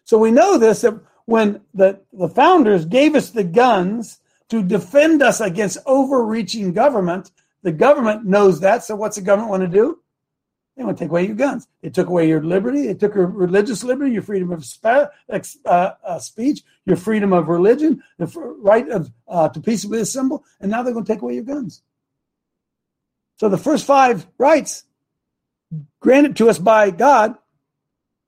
So we know this that when the, the founders gave us the guns to defend us against overreaching government, the government knows that. So what's the government want to do? They want to take away your guns. They took away your liberty. They took your religious liberty, your freedom of spe- uh, uh, speech, your freedom of religion, the right of uh, to peaceably assemble, and now they're going to take away your guns. So the first five rights granted to us by God,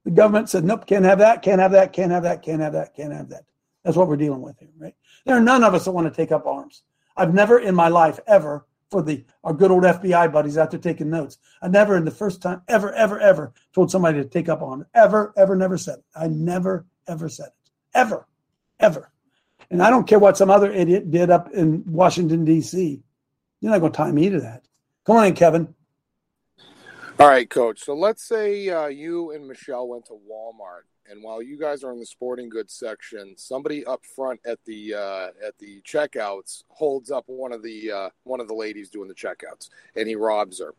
the government said, nope, can't have that, can't have that, can't have that, can't have that, can't have that. That's what we're dealing with here, right? There are none of us that want to take up arms. I've never in my life ever for the our good old FBI buddies out there taking notes. I never, in the first time, ever, ever, ever told somebody to take up on it. Ever, ever, never said it. I never, ever said it. Ever, ever. And I don't care what some other idiot did up in Washington D.C. You're not going to tie me to that. Come on in, Kevin. All right, Coach. So let's say uh, you and Michelle went to Walmart and while you guys are in the sporting goods section, somebody up front at the uh, at the checkouts holds up one of the uh, one of the ladies doing the checkouts, and he robs her.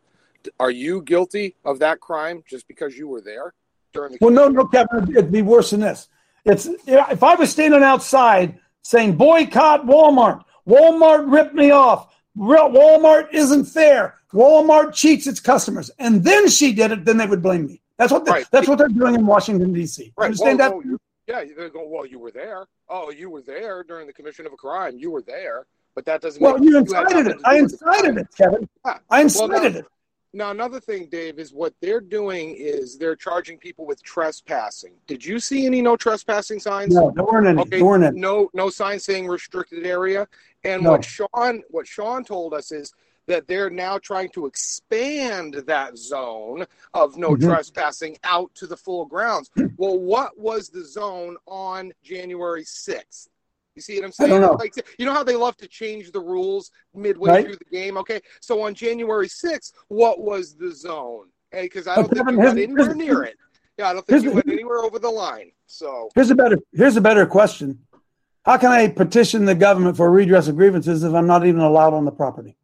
Are you guilty of that crime just because you were there during the? Well, no, no, Kevin. It'd be worse than this. It's if I was standing outside saying boycott Walmart, Walmart ripped me off. Walmart isn't fair. Walmart cheats its customers, and then she did it. Then they would blame me. That's what the, right. that's what they're doing in Washington D.C. Right. Understand well, that? Well, yeah, they're going. Well, you were there. Oh, you were there during the commission of a crime. You were there, but that doesn't. Well, you incited it. I incited it, Kevin. Yeah. I incited well, now, it. Now, another thing, Dave, is what they're doing is they're charging people with trespassing. Did you see any no trespassing signs? No, there weren't any. Okay, there weren't any. No, no signs saying restricted area. And no. what Sean, what Sean told us is that they're now trying to expand that zone of no mm-hmm. trespassing out to the full grounds. Well, what was the zone on January 6th? You see what I'm saying? Know. Like, you know how they love to change the rules midway right. through the game? Okay. So on January 6th, what was the zone? Because I don't think you went anywhere near it. Yeah, I don't think you went anywhere over the line. So here's a better here's a better question. How can I petition the government for redress of grievances if I'm not even allowed on the property?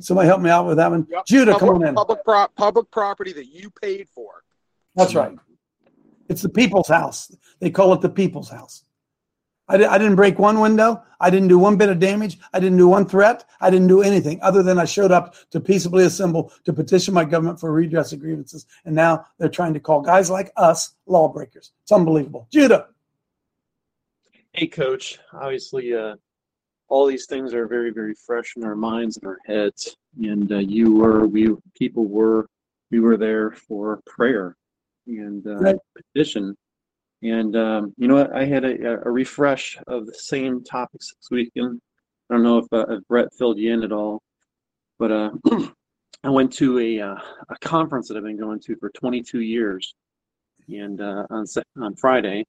Somebody help me out with that one. Yep. Judah, public, come on in. Public, pro- public property that you paid for. That's right. It's the people's house. They call it the people's house. I, di- I didn't break one window. I didn't do one bit of damage. I didn't do one threat. I didn't do anything other than I showed up to peaceably assemble to petition my government for redress of grievances. And now they're trying to call guys like us lawbreakers. It's unbelievable. Judah. Hey, coach. Obviously, uh, all these things are very, very fresh in our minds and our heads. And uh, you were, we people were, we were there for prayer and uh, right. petition. And um, you know what? I had a, a, refresh of the same topics this weekend. I don't know if, uh, if Brett filled you in at all, but uh, I went to a uh, a conference that I've been going to for 22 years, and uh, on on Friday,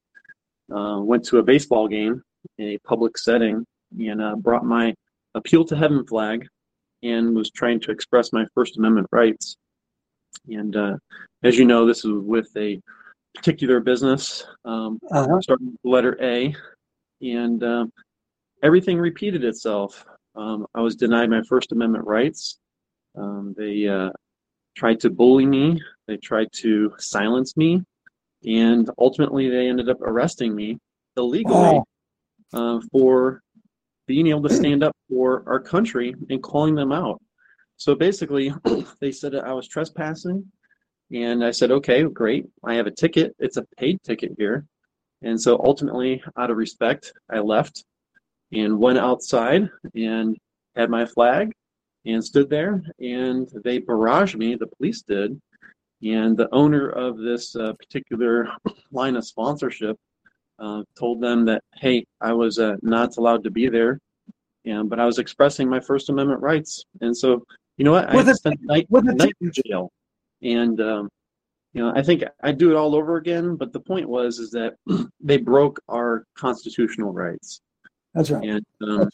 uh, went to a baseball game in a public setting and uh, brought my appeal to heaven flag and was trying to express my First Amendment rights. And uh, as you know, this is with a particular business, um, uh-huh. starting with letter A, and um, everything repeated itself. Um, I was denied my First Amendment rights. Um, they uh, tried to bully me. They tried to silence me, and ultimately they ended up arresting me illegally oh. uh, for being able to stand up for our country and calling them out. So basically, they said I was trespassing, and I said, okay, great. I have a ticket. It's a paid ticket here. And so ultimately, out of respect, I left and went outside and had my flag and stood there. And they barraged me, the police did. And the owner of this uh, particular line of sponsorship uh, told them that, hey, I was uh, not allowed to be there and but I was expressing my First Amendment rights, and so you know what? I With a- spent night, with a night in jail, and um, you know I think I'd do it all over again. But the point was is that they broke our constitutional rights, That's right. and um,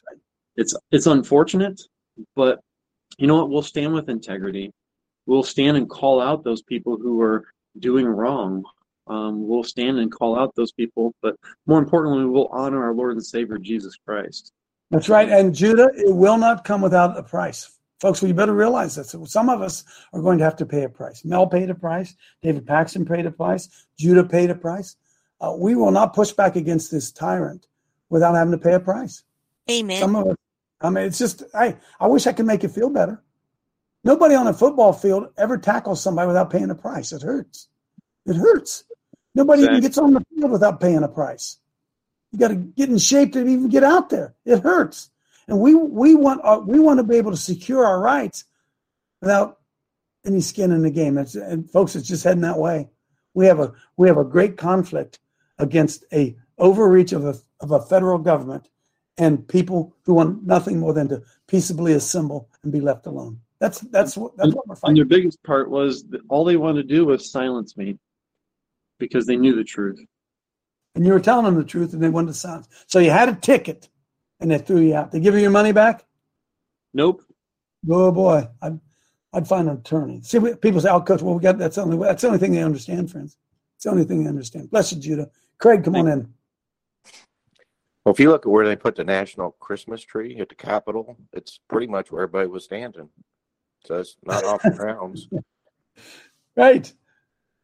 it's it's unfortunate, but you know what? We'll stand with integrity. We'll stand and call out those people who are doing wrong. Um, we'll stand and call out those people, but more importantly, we'll honor our Lord and Savior Jesus Christ. That's right. And Judah, it will not come without a price. Folks, we better realize this. Some of us are going to have to pay a price. Mel paid a price. David Paxton paid a price. Judah paid a price. Uh, we will not push back against this tyrant without having to pay a price. Amen. Some of us, I mean, it's just, I, I wish I could make it feel better. Nobody on a football field ever tackles somebody without paying a price. It hurts. It hurts. Nobody even gets on the field without paying a price. You got to get in shape to even get out there. It hurts, and we we want uh, we want to be able to secure our rights without any skin in the game. It's, and folks, it's just heading that way. We have a we have a great conflict against a overreach of a of a federal government and people who want nothing more than to peaceably assemble and be left alone. That's that's what that's And, what we're and fighting. their biggest part was that all they wanted to do was silence me because they knew the truth. And you were telling them the truth, and they wanted to silence. So you had a ticket, and they threw you out. They give you your money back. Nope. Oh boy, I'd I'd find an attorney. See, we- people say, "Oh, coach, well, we got that's the only that's the only thing they understand, friends. It's the only thing they understand." Blessed Judah. Craig, come on in. Well, if you look at where they put the national Christmas tree at the Capitol, it's pretty much where everybody was standing. So it's not off the grounds. Right.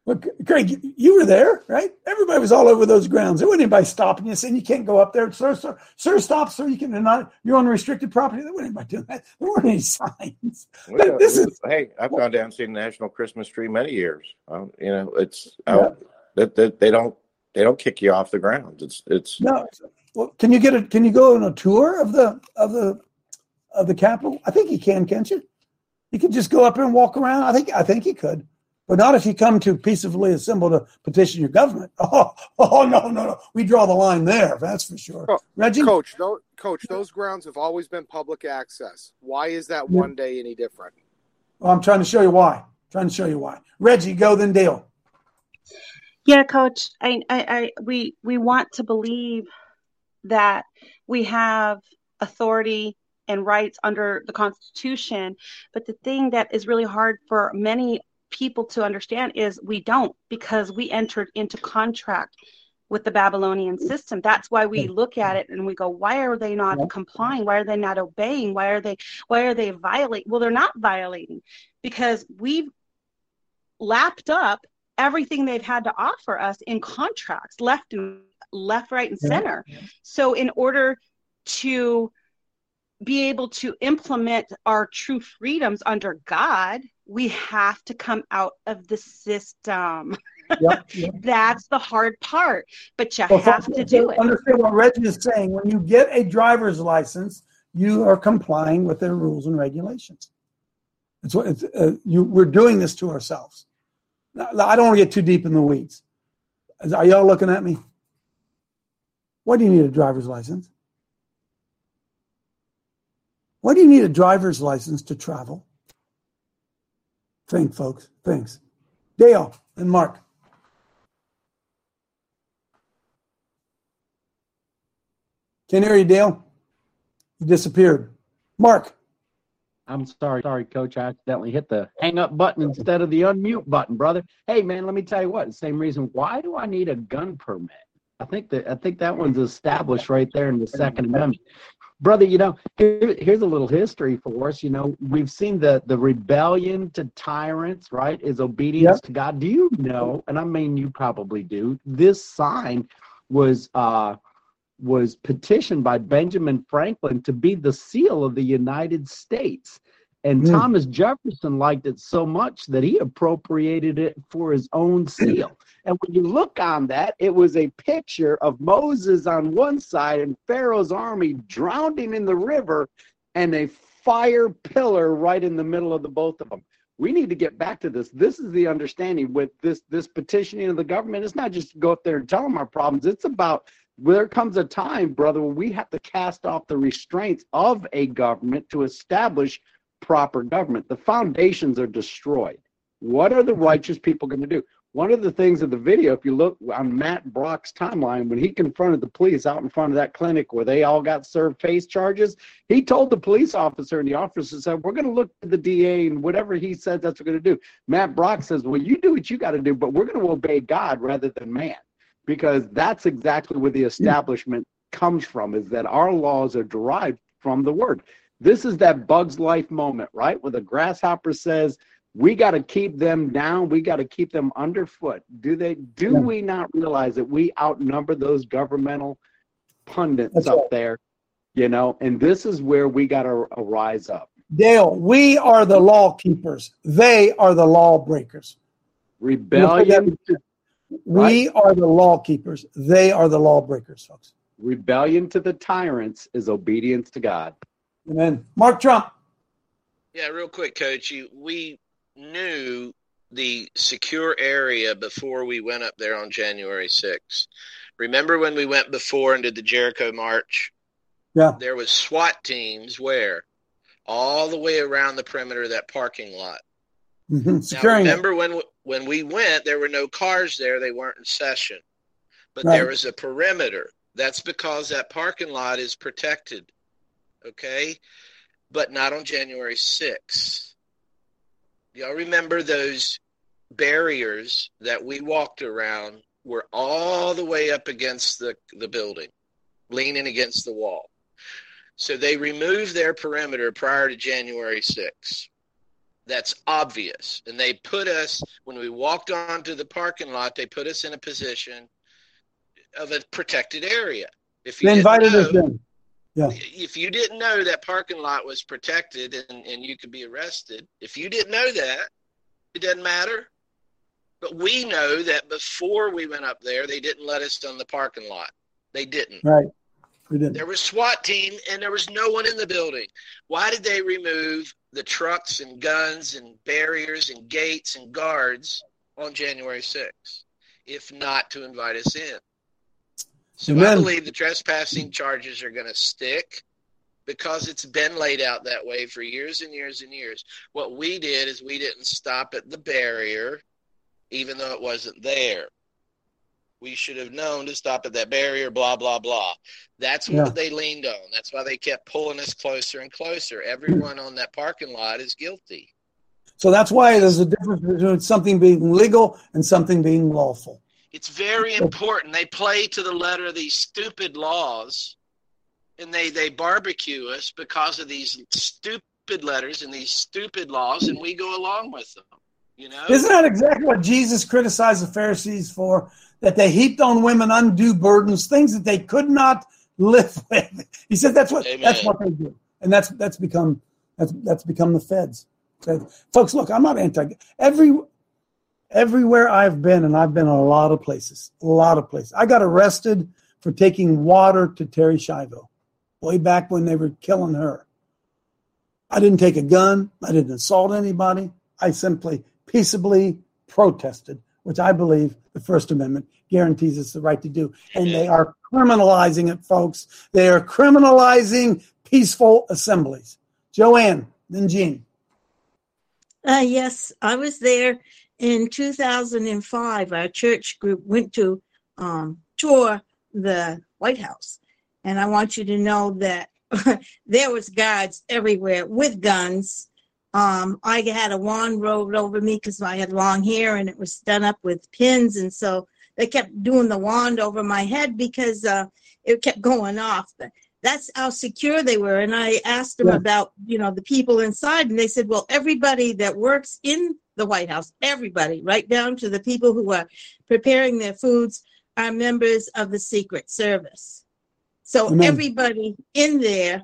Look, Craig, you- were there, right? Everybody was all over those grounds. There wasn't anybody stopping you saying you can't go up there. Sir, sir, sir, stop, sir. You can you're not. You're on restricted property. There wasn't anybody doing that. There weren't any signs. Well, this is hey, I've gone down and seen the national Christmas tree many years. Um, you know, it's Yeah. uh, that they, they don't they don't kick you off the ground. It's it's no. Well, can you get a? Can you go on a tour of the of the of the Capitol? I think you can, can't you? You can just go up and walk around. I think I think you could, but not if you come to peacefully assemble to petition your government. Oh, oh no, no, no. We draw the line there. That's for sure. Oh, Reggie, Coach, tho- coach, those grounds have always been public access. Why is that Yeah. one day any different? Well, I'm trying to show you why. trying to show you why. Reggie, go then Dale. Yeah, coach. I, I, I, we, we want to believe that we have authority and rights under the Constitution, but the thing that is really hard for many people to understand is we don't because we entered into contract with the Babylonian system. That's why we look at it and we go, why are they not complying? Why are they not obeying? Why are they why are they violating? Well, they're not violating because we've lapped up everything they've had to offer us in contracts left and left right and center so in order to be able to implement our true freedoms under god we have to come out of the system Yep, yep. that's the hard part but you Well, have to do it Understand what Reggie is saying. When you get a driver's license, you are complying with their rules and regulations. It's what it's, uh, you. We're doing this to ourselves. Now, I don't want to get too deep in the weeds. Are y'all looking at me? Why do you need a driver's license? Why do you need a driver's license to travel? Think, folks. Thanks. Dale and Mark. Can't hear you, Dale. You disappeared. Mark. I'm sorry, sorry, coach. I accidentally hit the hang up button instead of the unmute button, brother. Hey, man, let me tell you what. Same reason. Why do I need a gun permit? I think that I think that one's established right there in the Second Amendment, brother. You know, here, here's a little history for us. You know, we've seen the the rebellion to tyrants, right? Is obedience Yep. to God. Do you know? And I mean, you probably do. This sign was. uh was petitioned by Benjamin Franklin to be the seal of the United States. And Mm. Thomas Jefferson liked it so much that he appropriated it for his own seal. And when you look on that, it was a picture of Moses on one side and Pharaoh's army drowning in the river and a fire pillar right in the middle of the both of them. We need to get back to this. This is the understanding with this this petitioning of the government. It's not just to go up there and tell them our problems. It's about there comes a time, brother, when we have to cast off the restraints of a government to establish proper government. The foundations are destroyed. What are the righteous people going to do? One of the things of the video, if you look on Matt Brock's timeline, when he confronted the police out in front of that clinic where they all got served face charges, he told the police officer, and the officer said, We're going to look at the DA, and whatever he said, that's what we're going to do. Matt Brock says, Well, you do what you got to do, but we're going to obey God rather than man, because that's exactly where the establishment comes from, is that our laws are derived from the word. This is that Bug's Life moment, right? Where the grasshopper says, we got to keep them down. We got to keep them underfoot. Do they do yeah. we not realize that we outnumber those governmental pundits That's up right. there you know? And this is where we got to rise up. Dale we are the law keepers. They are the law breakers rebellion. We right? are the law keepers. They are the law breakers folks. Rebellion to the tyrants is obedience to god amen mark trump yeah, real quick, Coach. You, we knew the secure area before we went up there on January 6th. Remember when we went before and did the Jericho March? Yeah. There was SWAT teams where all the way around the perimeter of that parking lot. Mm-hmm. Now, remember when when we went, there were no cars there; they weren't in session, but right. there was a perimeter. That's because that parking lot is protected, okay, but not on January 6th. Y'all remember those barriers that we walked around were all the way up against the, the building, leaning against the wall. So they removed their perimeter prior to January 6th. That's obvious. And they put us, when we walked onto the parking lot, they put us in a position of a protected area. If you they invited know, us in. Yeah. If you didn't know that parking lot was protected and, and you could be arrested, if you didn't know that, it doesn't matter. But we know that before we went up there, they didn't let us on the parking lot. They didn't. Right. We didn't. There was SWAT team and there was no one in the building. Why did they remove the trucks and guns and barriers and gates and guards on January 6th, if not to invite us in? So Amen. I believe the trespassing charges are going to stick because it's been laid out that way for years and years and years. What we did is we didn't stop at the barrier, even though it wasn't there. We should have known to stop at that barrier, blah, blah, blah. That's what yeah. they leaned on. That's why they kept pulling us closer and closer. Everyone on that parking lot is guilty. So that's why there's a difference between something being legal and something being lawful. It's very important. They play to the letter of these stupid laws, and they they barbecue us because of these stupid letters and these stupid laws, and we go along with them. You know, isn't that exactly what Jesus criticized the Pharisees for? That they heaped on women undue burdens, things that they could not live with. He said that's what Amen. that's what they do, and that's that's become that's that's become the feds. Folks, look, I'm not anti. Every everywhere I've been, and I've been a lot of places, a lot of places. I got arrested for taking water to Terri Schiavo way back when they were killing her. I didn't take a gun. I didn't assault anybody. I simply peaceably protested, which I believe the First Amendment guarantees us the right to do. And they are criminalizing it, folks. They are criminalizing peaceful assemblies. Joanne, then Jean. Uh, yes, I was there in 2005, our church group went to um, tour the White House. And I want you to know that there was guards everywhere with guns. Um, I had a wand rolled over me because I had long hair and it was done up with pins. And so they kept doing the wand over my head because uh, it kept going off. But that's how secure they were. And I asked them yeah. about, you know, the people inside, and they said, well, everybody that works in the White House, everybody, right down to the people who are preparing their foods, are members of the Secret Service. So Amen. everybody in there,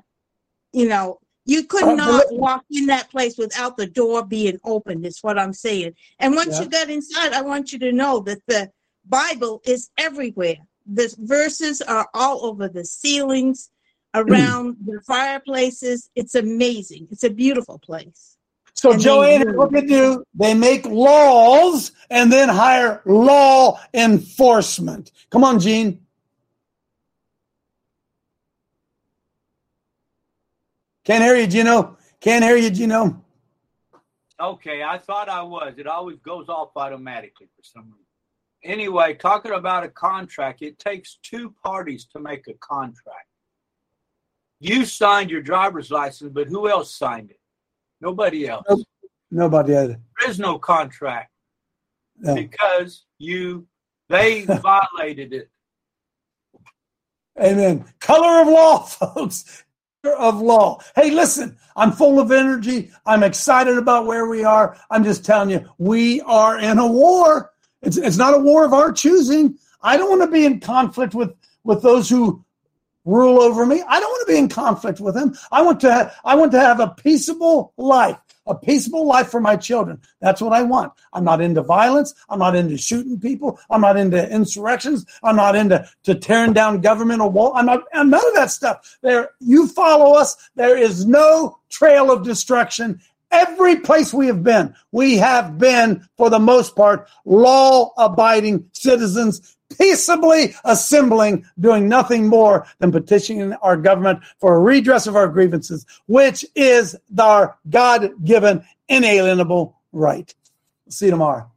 you know, you could uh, not walk in that place without the door being opened, is what I'm saying. And once yeah. you got inside, I want you to know that the Bible is everywhere. The verses are all over the ceilings, around the fireplaces. It's amazing. It's a beautiful place. So, and Joanne, what they do, they make laws and then hire law enforcement. Come on, Gene. Can't hear you, Gino. Can't hear you, Gino. Okay, I thought I was. It always goes off automatically for some reason. Anyway, talking about a contract, it takes two parties to make a contract. You signed your driver's license, but who else signed it? Nobody else. Nope. Nobody either. There is no contract No. because you they violated it. Amen. Color of law, folks. Color of law. Hey, listen, I'm full of energy. I'm excited about where we are. I'm just telling you, we are in a war. It's, it's not a war of our choosing. I don't want to be in conflict with, with those who rule over me. I don't want to be in conflict with them. I want to have, I want to have a peaceable life, a peaceable life for my children. That's what I want. I'm not into violence. I'm not into shooting people. I'm not into insurrections. I'm not into to tearing down governmental wall. I'm not I'm none of that stuff. There you follow us. There is no trail of destruction. Every place we have been, we have been, for the most part, law abiding citizens, peaceably assembling, doing nothing more than petitioning our government for a redress of our grievances, which is our God given, inalienable right. See you tomorrow.